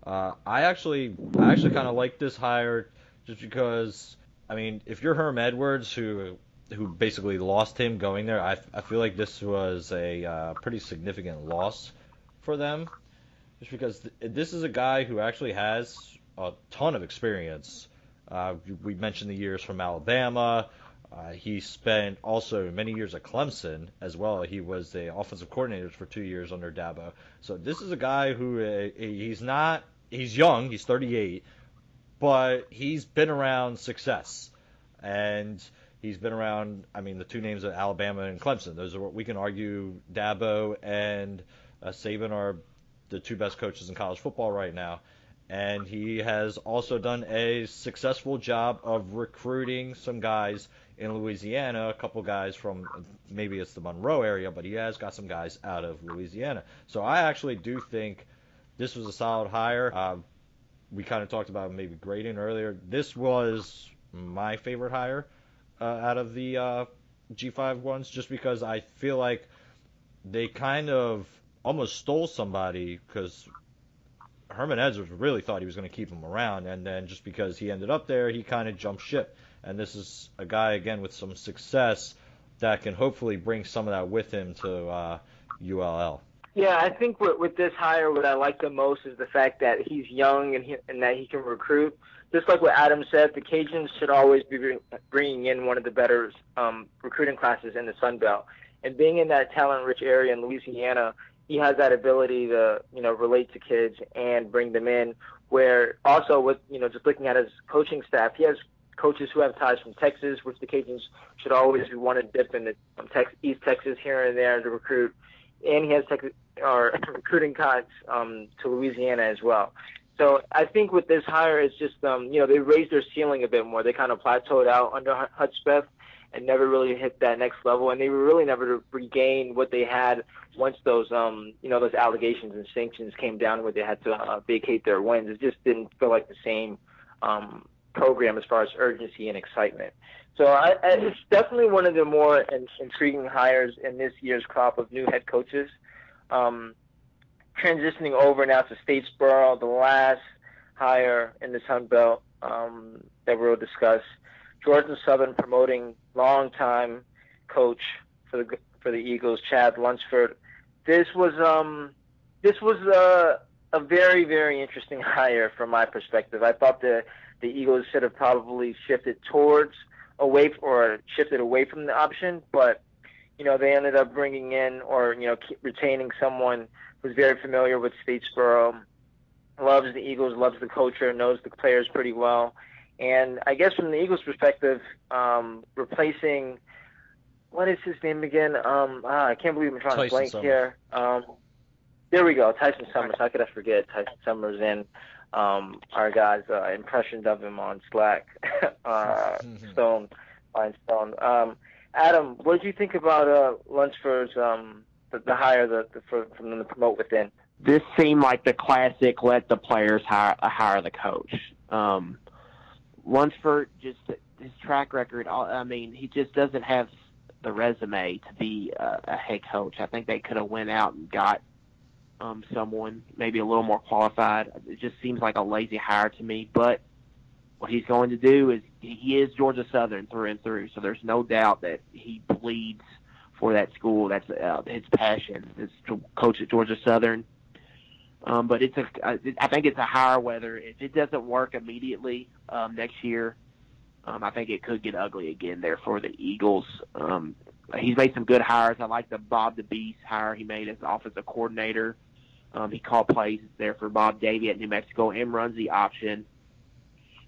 Uh, I actually, I actually kind of like this hire, just because, I mean, if you're Herm Edwards, who who basically lost him going there. I, I feel like this was a uh, pretty significant loss for them, just because th- this is a guy who actually has a ton of experience. Uh, we mentioned the years from Alabama. Uh, he spent also many years at Clemson as well. He was the offensive coordinator for two years under Dabo. So this is a guy who uh, he's not he's young. He's 38, but he's been around success and He's been around. I mean, the two names of Alabama and Clemson. Those are what we can argue. Dabo and uh, Saban are the two best coaches in college football right now. And he has also done a successful job of recruiting some guys in Louisiana, a couple guys from maybe it's the Monroe area, but he has got some guys out of Louisiana. So I actually do think this was a solid hire. Uh, we kind of talked about maybe grading earlier. This was my favorite hire uh, out of the uh, G5 ones, just because I feel like they kind of almost stole somebody because Herman Edwards really thought he was going to keep him around, and then just because he ended up there, he kind of jumped ship. And this is a guy again with some success that can hopefully bring some of that with him to uh, ULL. Yeah, I think with, with this hire, what I like the most is the fact that he's young and, he, and that he can recruit just like what Adam said, the Cajuns should always be bringing in one of the better um, recruiting classes in the Sun Belt. And being in that talent-rich area in Louisiana, he has that ability to, you know, relate to kids and bring them in. Where also with, you know, just looking at his coaching staff, he has coaches who have ties from Texas, which the Cajuns should always want to dip into um, Tex- East Texas here and there to recruit. And he has Texas or recruiting ties um, to Louisiana as well. So I think with this hire, it's just um, you know they raised their ceiling a bit more. They kind of plateaued out under Hudspeth and never really hit that next level, and they really never to regain what they had once those um you know those allegations and sanctions came down where they had to uh, vacate their wins. It just didn't feel like the same um, program as far as urgency and excitement. So I, I, it's definitely one of the more in, intriguing hires in this year's crop of new head coaches. Um, transitioning over now to Statesboro, the last hire in the Sun Belt um, that we'll discuss. Georgia Southern promoting longtime coach for the for the Eagles, Chad Lunsford. This was um this was a a very very interesting hire from my perspective. I thought the the Eagles should have probably shifted towards away or shifted away from the option, but you know they ended up bringing in or you know retaining someone who's very familiar with Statesboro, loves the Eagles, loves the culture, knows the players pretty well, and I guess from the Eagles' perspective, um, replacing what is his name again? Um, ah, I can't believe I'm trying Tyson to blank Summers. here. Um, there we go, Tyson Summers. How could I forget Tyson Summers and um, our guys' uh, impressions of him on Slack, uh, Stone, Fine Stone. Um, Adam, what did you think about uh, Lunsford's um, the, the the, the, for, from them to promote within? This seemed like the classic let the players hire hire the coach. Um, Lunsford just his track record. I mean, he just doesn't have the resume to be a, a head coach. I think they could have went out and got um, someone maybe a little more qualified. It just seems like a lazy hire to me. But what he's going to do is he is Georgia Southern through and through. So there's no doubt that he bleeds for that school. That's uh, his passion is to coach at Georgia Southern. Um, but it's a, I think it's a hire whether if it doesn't work immediately um, next year, um, I think it could get ugly again there for the Eagles. Um, he's made some good hires. I like the Bob DeBesse hire he made as offensive coordinator. Um, he called plays there for Bob Davie at New Mexico and runs the option.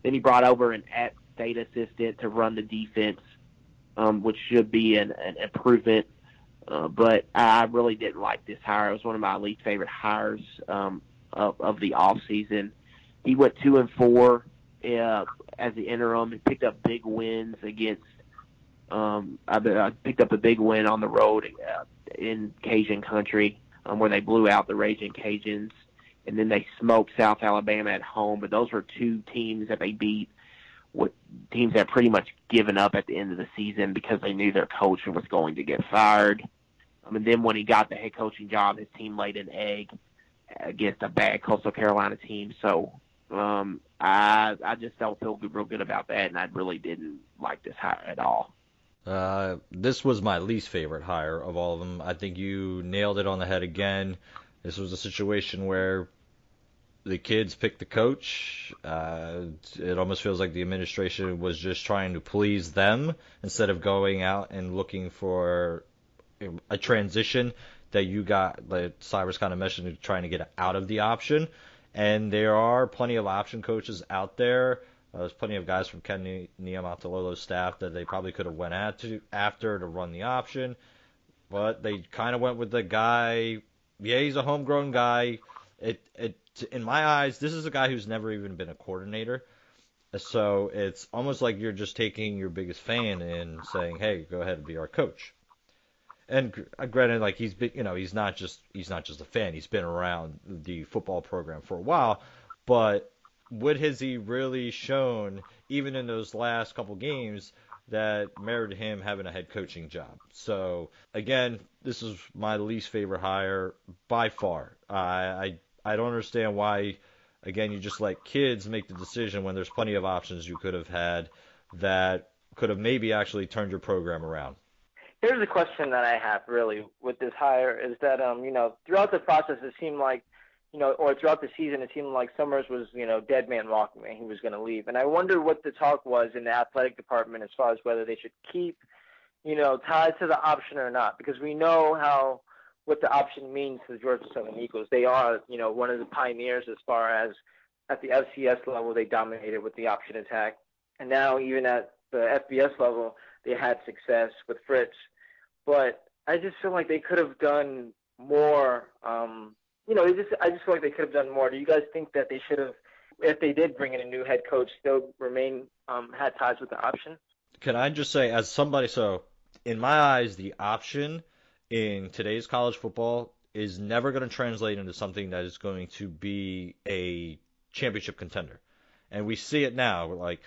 Then he brought over an App State assistant to run the defense, um, which should be an, an improvement. Uh, but I really didn't like this hire. It was one of my least favorite hires um, of, of the off season. He went two and four uh, as the interim. He picked up big wins against. Um, I, I picked up a big win on the road uh, in Cajun country um, where they blew out the Raging Cajuns, and then they smoked South Alabama at home. But those were two teams that they beat, with teams that pretty much given up at the end of the season because they knew their coach was going to get fired. Um, and then when he got the head coaching job, his team laid an egg against a bad Coastal Carolina team. So um, I I just don't feel good, real good about that, and I really didn't like this hire at all. Uh, this was my least favorite hire of all of them. I think you nailed it on the head again. This was a situation where the kids picked the coach. Uh, it almost feels like the administration was just trying to please them instead of going out and looking for a transition that you got, that Cyrus kind of mentioned, trying to get out of the option. And there are plenty of option coaches out there. Uh, there's plenty of guys from Ken Niumatalolo's staff that they probably could have went at to after to run the option, but they kind of went with the guy. Yeah, he's a homegrown guy. It it in my eyes, this is a guy who's never even been a coordinator. So it's almost like you're just taking your biggest fan and saying, "Hey, go ahead and be our coach." And uh, granted, like he's been, you know, he's not just he's not just a fan. He's been around the football program for a while, but what has he really shown, even in those last couple games, that merited him having a head coaching job? So again, this is my least favorite hire by far. I I, I don't understand why. Again, you just let kids make the decision when there's plenty of options you could have had that could have maybe actually turned your program around. Here's a question that I have really with this hire is that um you know throughout the process it seemed like you know, or throughout the season, it seemed like Summers was, you know, dead man walking and he was going to leave. And I wonder what the talk was in the athletic department as far as whether they should keep, you know, tied to the option or not, because we know how what the option means to the Georgia Southern Eagles. They are, you know, one of the pioneers as far as at the FCS level they dominated with the option attack, and now even at the FBS level they had success with Fritz. But I just feel like they could have done more. Um, you know, just I just feel like they could have done more. Do you guys think that they should have, if they did bring in a new head coach, still remain um, had ties with the option? Can I just say, as somebody, so in my eyes, the option in today's college football is never going to translate into something that is going to be a championship contender. And we see it now. Like,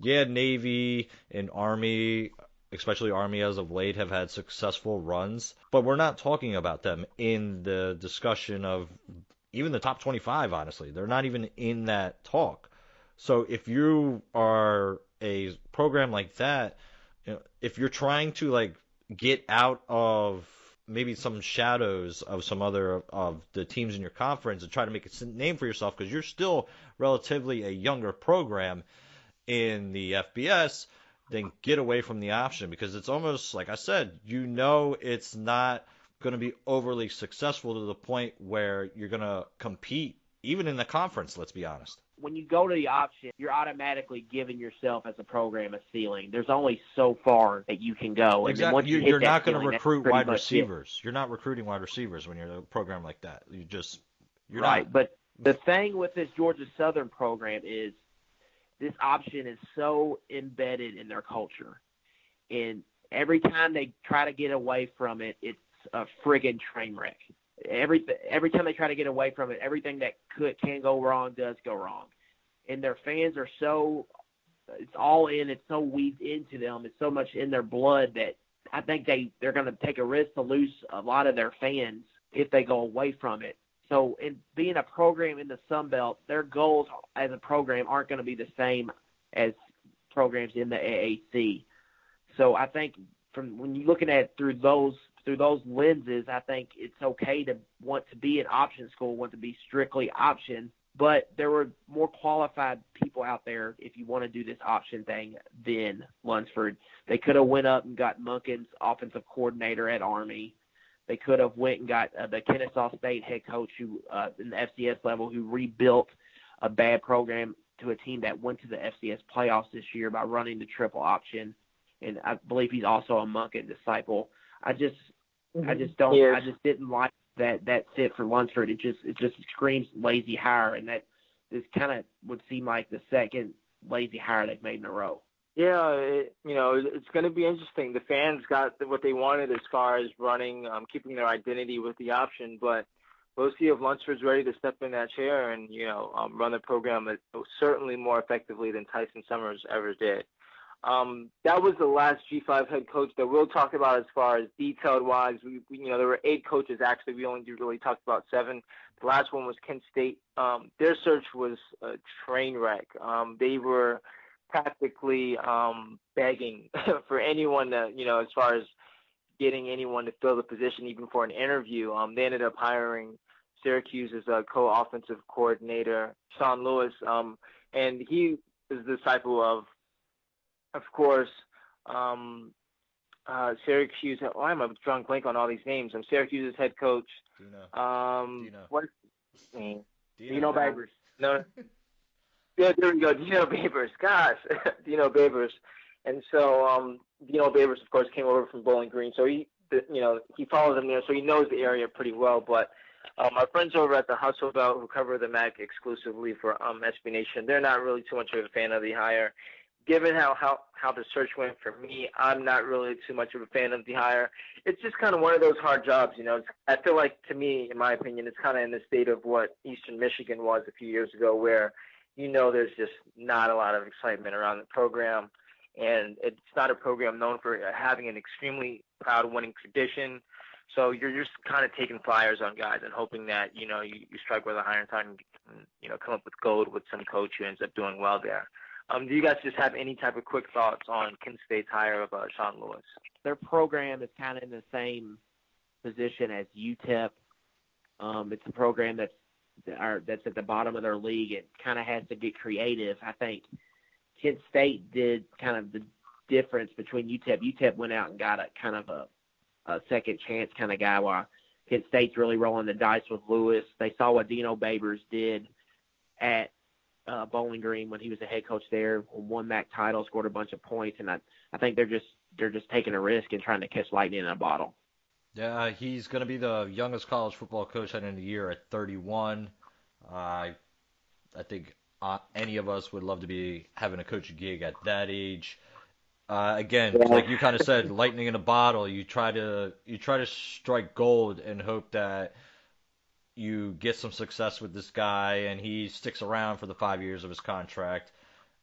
yeah, Navy and Army especially Army as of late, have had successful runs, but we're not talking about them in the discussion of even the top 25, honestly. They're not even in that talk. So if you are a program like that, if you're trying to like get out of maybe some shadows of some other of the teams in your conference and try to make a name for yourself because you're still relatively a younger program in the FBS, then get away from the option because it's almost like I said, you know it's not going to be overly successful to the point where you're going to compete even in the conference, let's be honest when you go to the option, you're automatically giving yourself as a program a ceiling. There's only so far that you can go. exactly. You are not going to recruit wide receivers. It. You're not recruiting wide receivers when you're a program like that. You just you're right. Not. But the thing with this Georgia Southern program is this option is so embedded in their culture, and every time they try to get away from it, it's a friggin' train wreck every every time they try to get away from it, everything that could can go wrong does go wrong, and their fans are so it's all in, it's so weaved into them, it's so much in their blood that I think they they're going to take a risk to lose a lot of their fans if they go away from it. So, in being a program in the Sun Belt, their goals as a program aren't going to be the same as programs in the AAC. So, I think from when you're looking at it through those through those lenses, I think it's okay to want to be an option school, want to be strictly option. But there were more qualified people out there if you want to do this option thing than Lunsford. They could have went up and got Monken's offensive coordinator at Army. They could have went and got uh, the Kennesaw State head coach who uh, in the FCS level who rebuilt a bad program to a team that went to the FCS playoffs this year by running the triple option. And I believe he's also a Monken disciple. I just Mm-hmm. I just don't. Yes. I just didn't like that that fit for Lunsford. It just it just screams lazy hire, and that this kind of would seem like the second lazy hire they've made in a row. Yeah, it, you know, it's going to be interesting. The fans got what they wanted as far as running, um, keeping their identity with the option, but we'll see if Lunsford's ready to step in that chair and you know um, run the program certainly more effectively than Tyson Summers ever did. Um, that was the last G5 head coach that we'll talk about as far as detailed wise. We, we, you know, there were eight coaches actually. We only really talked about seven. The last one was Kent State. Um, their search was a train wreck. Um, they were practically um, begging for anyone to, you know, as far as getting anyone to fill the position, even for an interview. Um, they ended up hiring Syracuse as a co-offensive coordinator, Sean Lewis, um, and he is the disciple of of course, um, uh, Syracuse. Oh, I'm a drunk blank on all these names. I'm Syracuse's head coach. Dino. Um, Dino. What is his name? Dino, Dino Babers. No. yeah, there we go. Dino Babers. Gosh, Dino Babers. And so, um, Dino Babers, of course, came over from Bowling Green. So he, you know, he follows them there, so he knows the area pretty well. But um, our friends over at the Hustle Belt, who cover the MAC exclusively for um, SB Nation, they're not really too much of a fan of the hire given how, how, how the search went for me, I'm not really too much of a fan of the hire. It's just kind of one of those hard jobs, you know. It's, I feel like, to me, in my opinion, it's kind of in the state of what Eastern Michigan was a few years ago, where you know there's just not a lot of excitement around the program, and it's not a program known for having an extremely proud winning tradition. So you're just kind of taking flyers on guys and hoping that you know you, you strike with a iron time and you know come up with gold with some coach who ends up doing well there. Um, do you guys just have any type of quick thoughts on Kent State's hire of uh, Sean Lewis? Their program is kind of in the same position as UTEP. Um, it's a program that's are, that's at the bottom of their league. It kind of has to get creative. I think Kent State did kind of the difference between UTEP. UTEP went out and got a kind of a, a second chance kind of guy, while Kent State's really rolling the dice with Lewis. They saw what Dino Babers did at uh, Bowling Green when he was the head coach there, won MAC title, scored a bunch of points, and I I think they're just they're just taking a risk and trying to catch lightning in a bottle. Yeah, he's going to be the youngest college football coach at the year at 31. Uh, I I think uh, any of us would love to be having a coaching gig at that age. Uh, again, yeah. like you kind of said, lightning in a bottle. You try to you try to strike gold and hope that you get some success with this guy and he sticks around for the five years of his contract.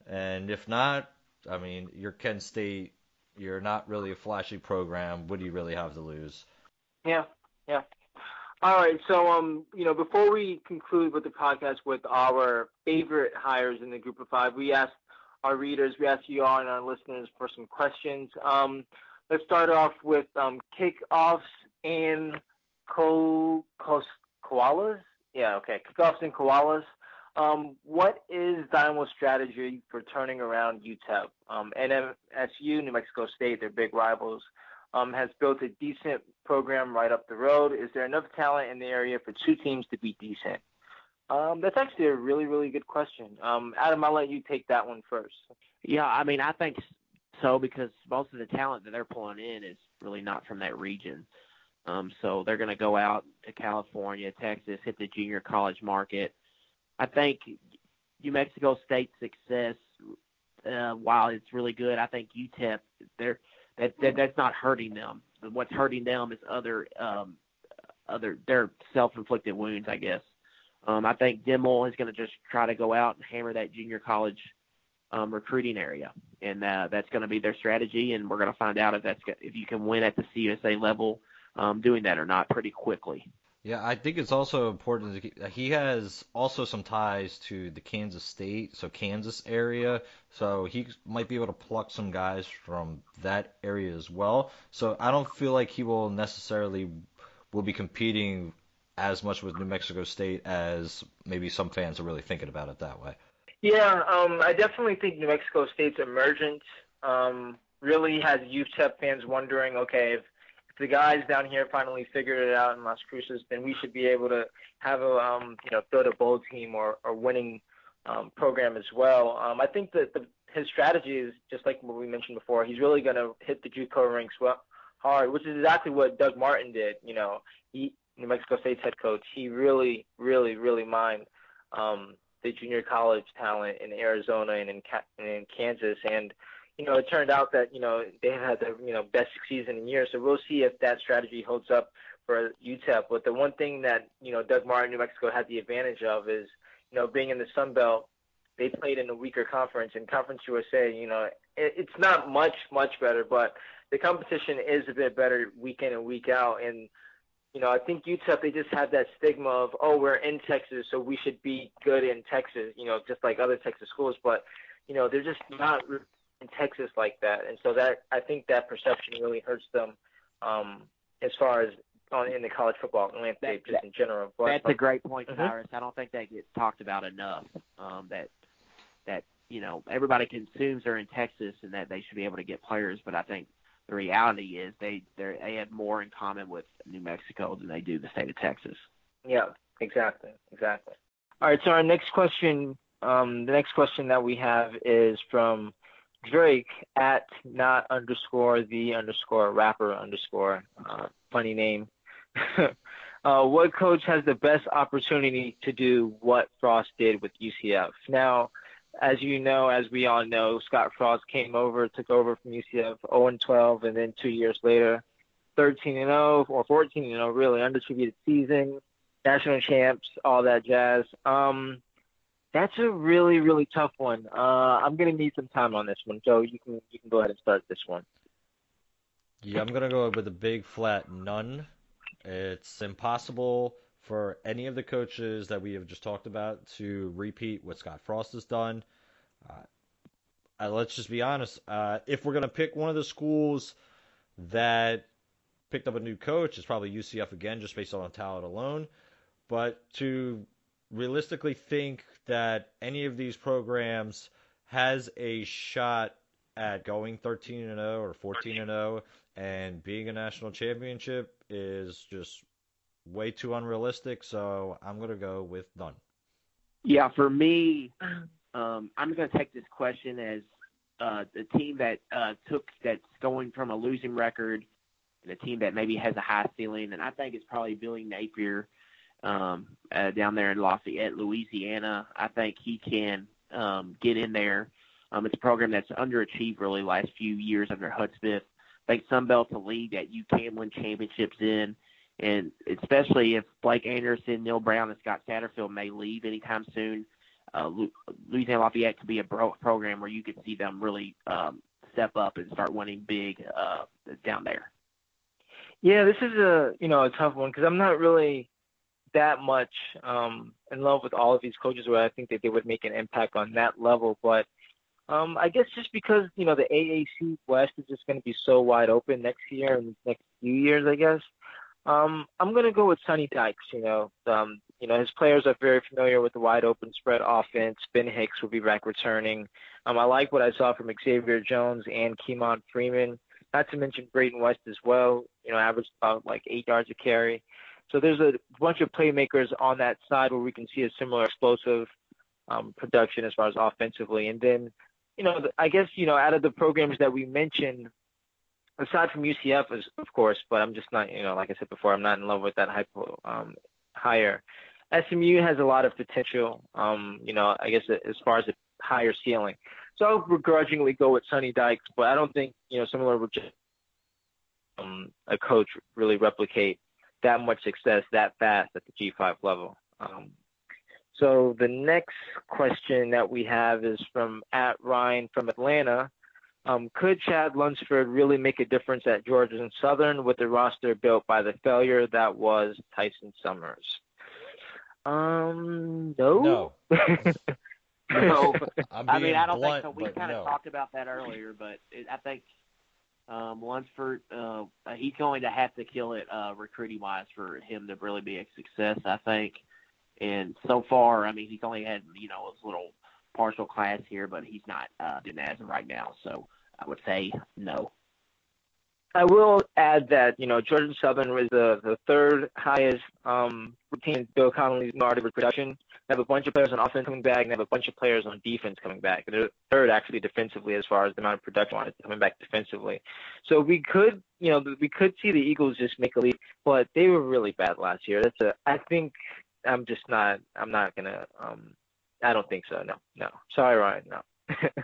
And if not, I mean, you're Kent State. You're not really a flashy program. What do you really have to lose? Yeah, yeah. All right. So, um, you know, before we conclude with the podcast with our favorite hires in the group of five, we asked our readers, we asked you all and our listeners for some questions. Um, let's start off with um, kickoffs and co- co- koalas. Yeah, okay, kickoffs and koalas. Um, what is Dynamo's strategy for turning around UTEP? Um, NMSU, New Mexico State, their big rivals, um, has built a decent program right up the road. Is there enough talent in the area for two teams to be decent? Um, that's actually a really, really good question. Um, Adam, I'll let you take that one first. Yeah, I mean, I think so because most of the talent that they're pulling in is really not from that region. Um, so they're going to go out to California, Texas, hit the junior college market. I think New Mexico State's success, uh, while it's really good, I think UTEP they're that, that that's not hurting them. What's hurting them is other um, other their self-inflicted wounds, I guess. Um, I think Dimel is going to just try to go out and hammer that junior college um, recruiting area, and uh, that's going to be their strategy. And we're going to find out if that's if you can win at the CUSA level um, doing that or not pretty quickly. Yeah, I think it's also important. To, he has also some ties to the Kansas State, so Kansas area. So he might be able to pluck some guys from that area as well. So I don't feel like he will necessarily will be competing as much with New Mexico State as maybe some fans are really thinking about it that way. Yeah, um, I definitely think New Mexico State's emergence um, really has UTEP fans wondering, okay, if the guys down here finally figured it out in Las Cruces, then we should be able to have a um, you know build a bowl team or, or winning um, program as well. Um, I think that the, his strategy is just like what we mentioned before. He's really going to hit the JUCO ranks well hard, which is exactly what Doug Martin did. You know, he New Mexico State's head coach. He really, really, really mined um, the junior college talent in Arizona and in, and in Kansas and you know, it turned out that, you know, they had the, you know, best season in years. So we'll see if that strategy holds up for UTEP. But the one thing that, you know, Doug Martin, New Mexico had the advantage of is, you know, being in the Sun Belt, they played in a weaker conference. And Conference USA, you know, it, it's not much, much better, but the competition is a bit better week in and week out. And, you know, I think UTEP, they just have that stigma of, oh, we're in Texas, so we should be good in Texas, you know, just like other Texas schools. But, you know, they're just not in Texas like that, and so that I think that perception really hurts them um, as far as on in the college football landscape that, just in general. But, that's a great point, uh-huh. Cyrus. I don't think that gets talked about enough. Um, that that you know everybody consumes they're in Texas and that they should be able to get players, but I think the reality is they they have more in common with New Mexico than they do the state of Texas. Yeah, exactly, exactly. All right, so our next question, um, the next question that we have is from Drake at not underscore the underscore rapper underscore uh, funny name. uh, what coach has the best opportunity to do what Frost did with UCF? Now, as you know, as we all know, Scott Frost came over, took over from UCF 0 and 12, and then two years later, 13 and 0 or 14 and 0, really undisputed season, national champs, all that jazz. Um, that's a really, really tough one. Uh, I'm gonna need some time on this one, Joe. You can you can go ahead and start this one. Yeah, I'm gonna go with a big flat none. It's impossible for any of the coaches that we have just talked about to repeat what Scott Frost has done. Uh, let's just be honest. Uh, if we're gonna pick one of the schools that picked up a new coach, it's probably UCF again, just based on talent alone. But to realistically think that any of these programs has a shot at going 13 and 0 or 14 and 0 and being a national championship is just way too unrealistic. So I'm going to go with none. Yeah, for me, um, I'm going to take this question as uh, the team that uh, took that's going from a losing record and a team that maybe has a high ceiling, and I think it's probably Billy Napier um, uh, down there in Lafayette, Louisiana. I think he can um, get in there. Um, it's a program that's underachieved really last few years under Hudspeth. I think Sunbelt's a league that you can win championships in, and especially if Blake Anderson, Neal Brown, and Scott Satterfield may leave anytime soon. Uh, Louisiana Lafayette could be a bro- program where you could see them really um, step up and start winning big uh, down there. Yeah, this is a you know a tough one because I'm not really that much um, in love with all of these coaches where I think that they would make an impact on that level. But Um, I guess just because you know the AAC West is just going to be so wide open next year and next few years, I guess. Um, I'm going to go with Sonny Dykes. You know, um, you know his players are very familiar with the wide open spread offense. Ben Hicks will be back returning. Um, I like what I saw from Xavier Jones and Ke'Mon Freeman. Not to mention Braeden West as well. You know, averaged about like eight yards a carry. So there's a bunch of playmakers on that side where we can see a similar explosive um, production as far as offensively. And then, you know, I guess you know out of the programs that we mentioned, aside from UCF, is, of course, but I'm just not, you know, like I said before, I'm not in love with that hypo um, higher. SMU has a lot of potential. Um, you know, I guess as far as a higher ceiling. So I'll begrudgingly go with Sonny Dykes, but I don't think you know similar just um, a coach really replicate that much success that fast at the G5 level. Um, so the next question that we have is from at Ryan from Atlanta. Um, could Chad Lunsford really make a difference at Georgia and Southern with the roster built by the failure that was Tyson Summers? Um, no. No. no. i mean, I don't blunt, think so. We kind of no. talked about that earlier, but it, I think um, Lunsford, uh, he's going to have to kill it uh, recruiting wise for him to really be a success. I think. And so far, I mean, he's only had you know his little partial class here, but he's not uh, doing as of right now. So I would say no. I will add that you know Georgia Southern was the the third highest um, routine Bill Connelly's narrative production. They have a bunch of players on offense coming back, and they have a bunch of players on defense coming back. They're third actually defensively as far as the amount of production on it coming back defensively. So we could you know we could see the Eagles just make a leap, but they were really bad last year. That's a I think I'm just not I'm not gonna um I don't think so. No no sorry Ryan no.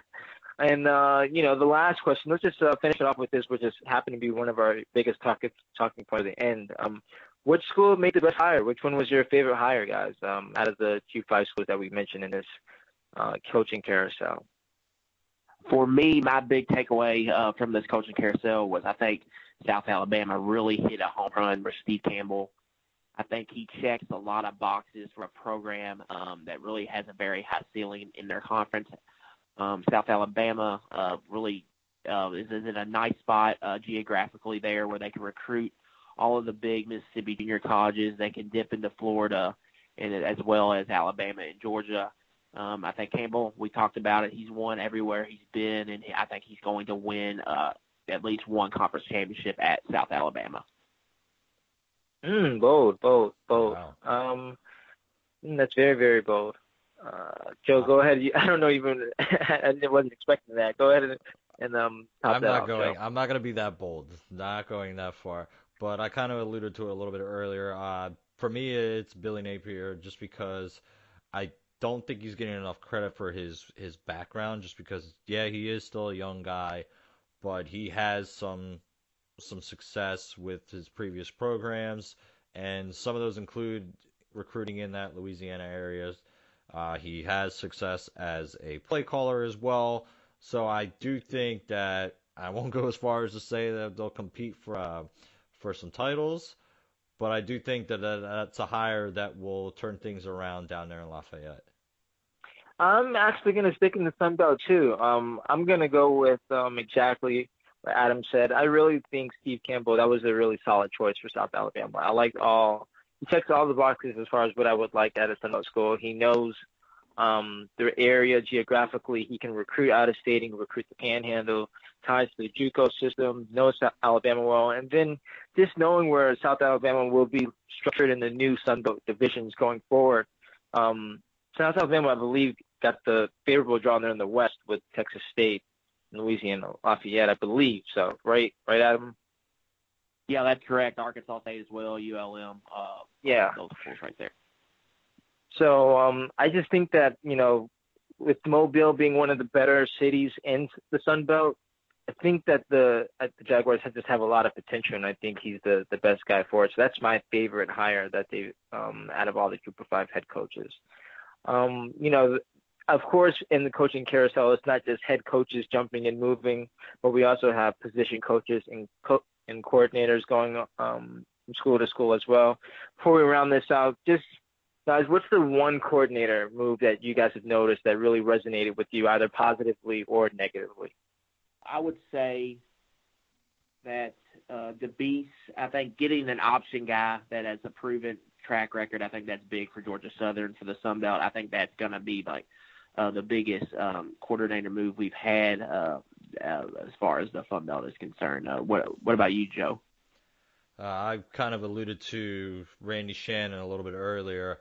And uh, you know, the last question. Let's just uh, finish it off with this, which just happened to be one of our biggest talking talking point at the end. Um, which school made the best hire? Which one was your favorite hire, guys? Um, out of the two five schools that we mentioned in this uh, coaching carousel. For me, my big takeaway uh, from this coaching carousel was I think South Alabama really hit a home run with Steve Campbell. I think he checks a lot of boxes for a program um, that really has a very high ceiling in their conference. Um, South Alabama uh, really uh, is, is in a nice spot uh, geographically there where they can recruit all of the big Mississippi junior colleges. They can dip into Florida and as well as Alabama and Georgia. Um, I think Campbell, we talked about it. He's won everywhere he's been, and I think he's going to win uh, at least one conference championship at South Alabama. Mm, bold, bold, bold. Wow. Um, that's very, very bold. Uh, Joe, go ahead. I don't know even. I wasn't expecting that. Go ahead and, and um. top I'm not off, going. Joe. I'm not going to be that bold. Not going that far. But I kind of alluded to it a little bit earlier. Uh, for me, it's Billy Napier, just because I don't think he's getting enough credit for his his background. Just because, yeah, he is still a young guy, but he has some some success with his previous programs, and some of those include recruiting in that Louisiana area. Uh, he has success as a play caller as well. So I do think that I won't go as far as to say that they'll compete for uh, for some titles, but I do think that that- that's a hire that will turn things around down there in Lafayette. I'm actually going to stick in the Sun Belt too. Um, I'm going to go with um, exactly what Adam said. I really think Steve Campbell that was a really solid choice for South Alabama. I liked all he checks all the boxes as far as what I would like at a Sun Belt school. He knows um, the area geographically. He can recruit out of state. Can recruit the Panhandle. Ties to the JUCO system. Knows Alabama well, and then just knowing where South Alabama will be structured in the new Sun Belt divisions going forward. Um, South Alabama, I believe, got the favorable draw there in the West with Texas State, and Louisiana, Lafayette, I believe. So, right, right, Adam. Yeah, that's correct. Arkansas State as well, ULM. Uh, Yeah. those schools right there. So um, I just think that you know, with Mobile being one of the better cities in the Sun Belt, I think that the uh, the Jaguars have just have a lot of potential, and I think he's the the best guy for it. So that's my favorite hire that they um, out of all the Group of Five head coaches. Um, you know, of course, in the coaching carousel, it's not just head coaches jumping and moving, but we also have position coaches and co- and coordinators going um, from school to school as well. Before we round this out, just Guys, what's the one coordinator move that you guys have noticed that really resonated with you, either positively or negatively? I would say that uh, DeBesse, I think getting an option guy that has a proven track record, I think that's big for Georgia Southern for the Sun Belt. I think that's going to be like uh, the biggest um, coordinator move we've had uh, uh, as far as the Sun Belt is concerned. Uh, what What about you, Joe? Uh, I kind of alluded to Randy Shannon a little bit earlier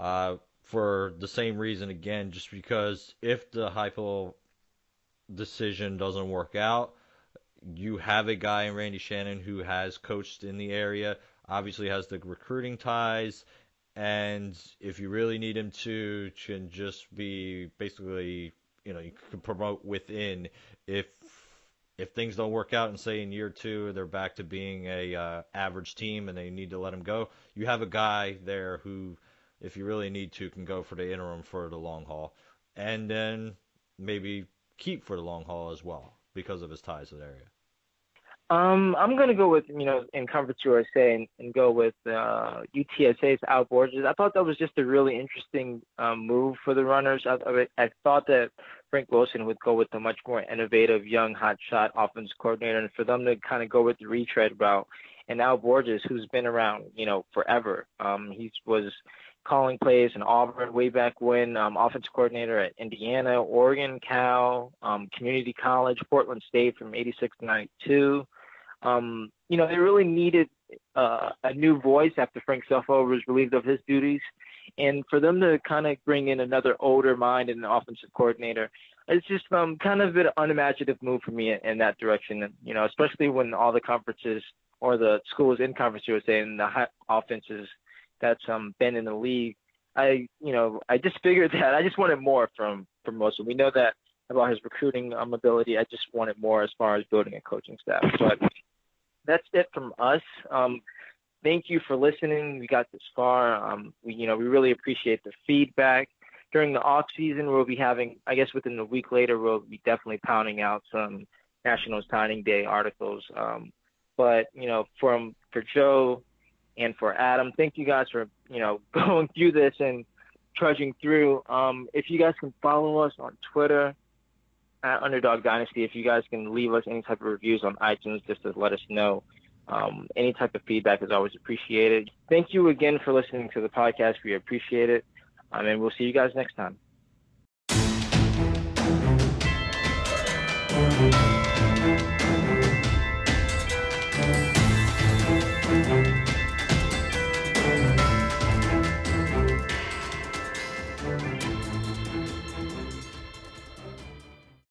uh, for the same reason again, just because if the Heupel decision doesn't work out, you have a guy in Randy Shannon who has coached in the area, obviously has the recruiting ties, and if you really need him to, can just be basically, you know, you can promote within if if things don't work out and say in year two they're back to being a uh, average team and they need to let him go, you have a guy there who, if you really need to, can go for the interim for the long haul, and then maybe keep for the long haul as well because of his ties to the area. Um, I'm gonna go with you know in Conference USA and, and go with uh, UTSA's Al Borges. I thought that was just a really interesting um, move for the runners. I, I, thought that Frank Wilson would go with a much more innovative, young, hotshot offense coordinator, and for them to kind of go with the retread route. And Al Borges, who's been around, you know, forever. Um, he was calling plays in Auburn way back when, um, offensive coordinator at Indiana, Oregon, Cal, um, Community College, Portland State from 86 to 92. Um, you know, they really needed uh, a new voice after Frank Scelfo was relieved of his duties. And for them to kind of bring in another older mind and an offensive coordinator, it's just um, kind of an unimaginative move for me in, in that direction. And, you know, especially when all the conferences or the schools in Conference USA and the high offenses that's um, been in the league, I, you know, I just figured that I just wanted more from from Wilson. We know that about his recruiting um, ability. I just wanted more as far as building a coaching staff. But that's it from us. Um, thank you for listening. We got this far. Um, we, you know, we really appreciate the feedback. During the off season, we'll be having, I guess, within a week later, we'll be definitely pounding out some National Signing Day articles. Um, but you know, from for Joe and for Adam, thank you guys for you know going through this and trudging through. Um, if you guys can follow us on Twitter at Underdog Dynasty. If you guys can leave us any type of reviews on iTunes just to let us know. Um, any type of feedback is always appreciated. Thank you again for listening to the podcast. We appreciate it. Um, and we'll see you guys next time.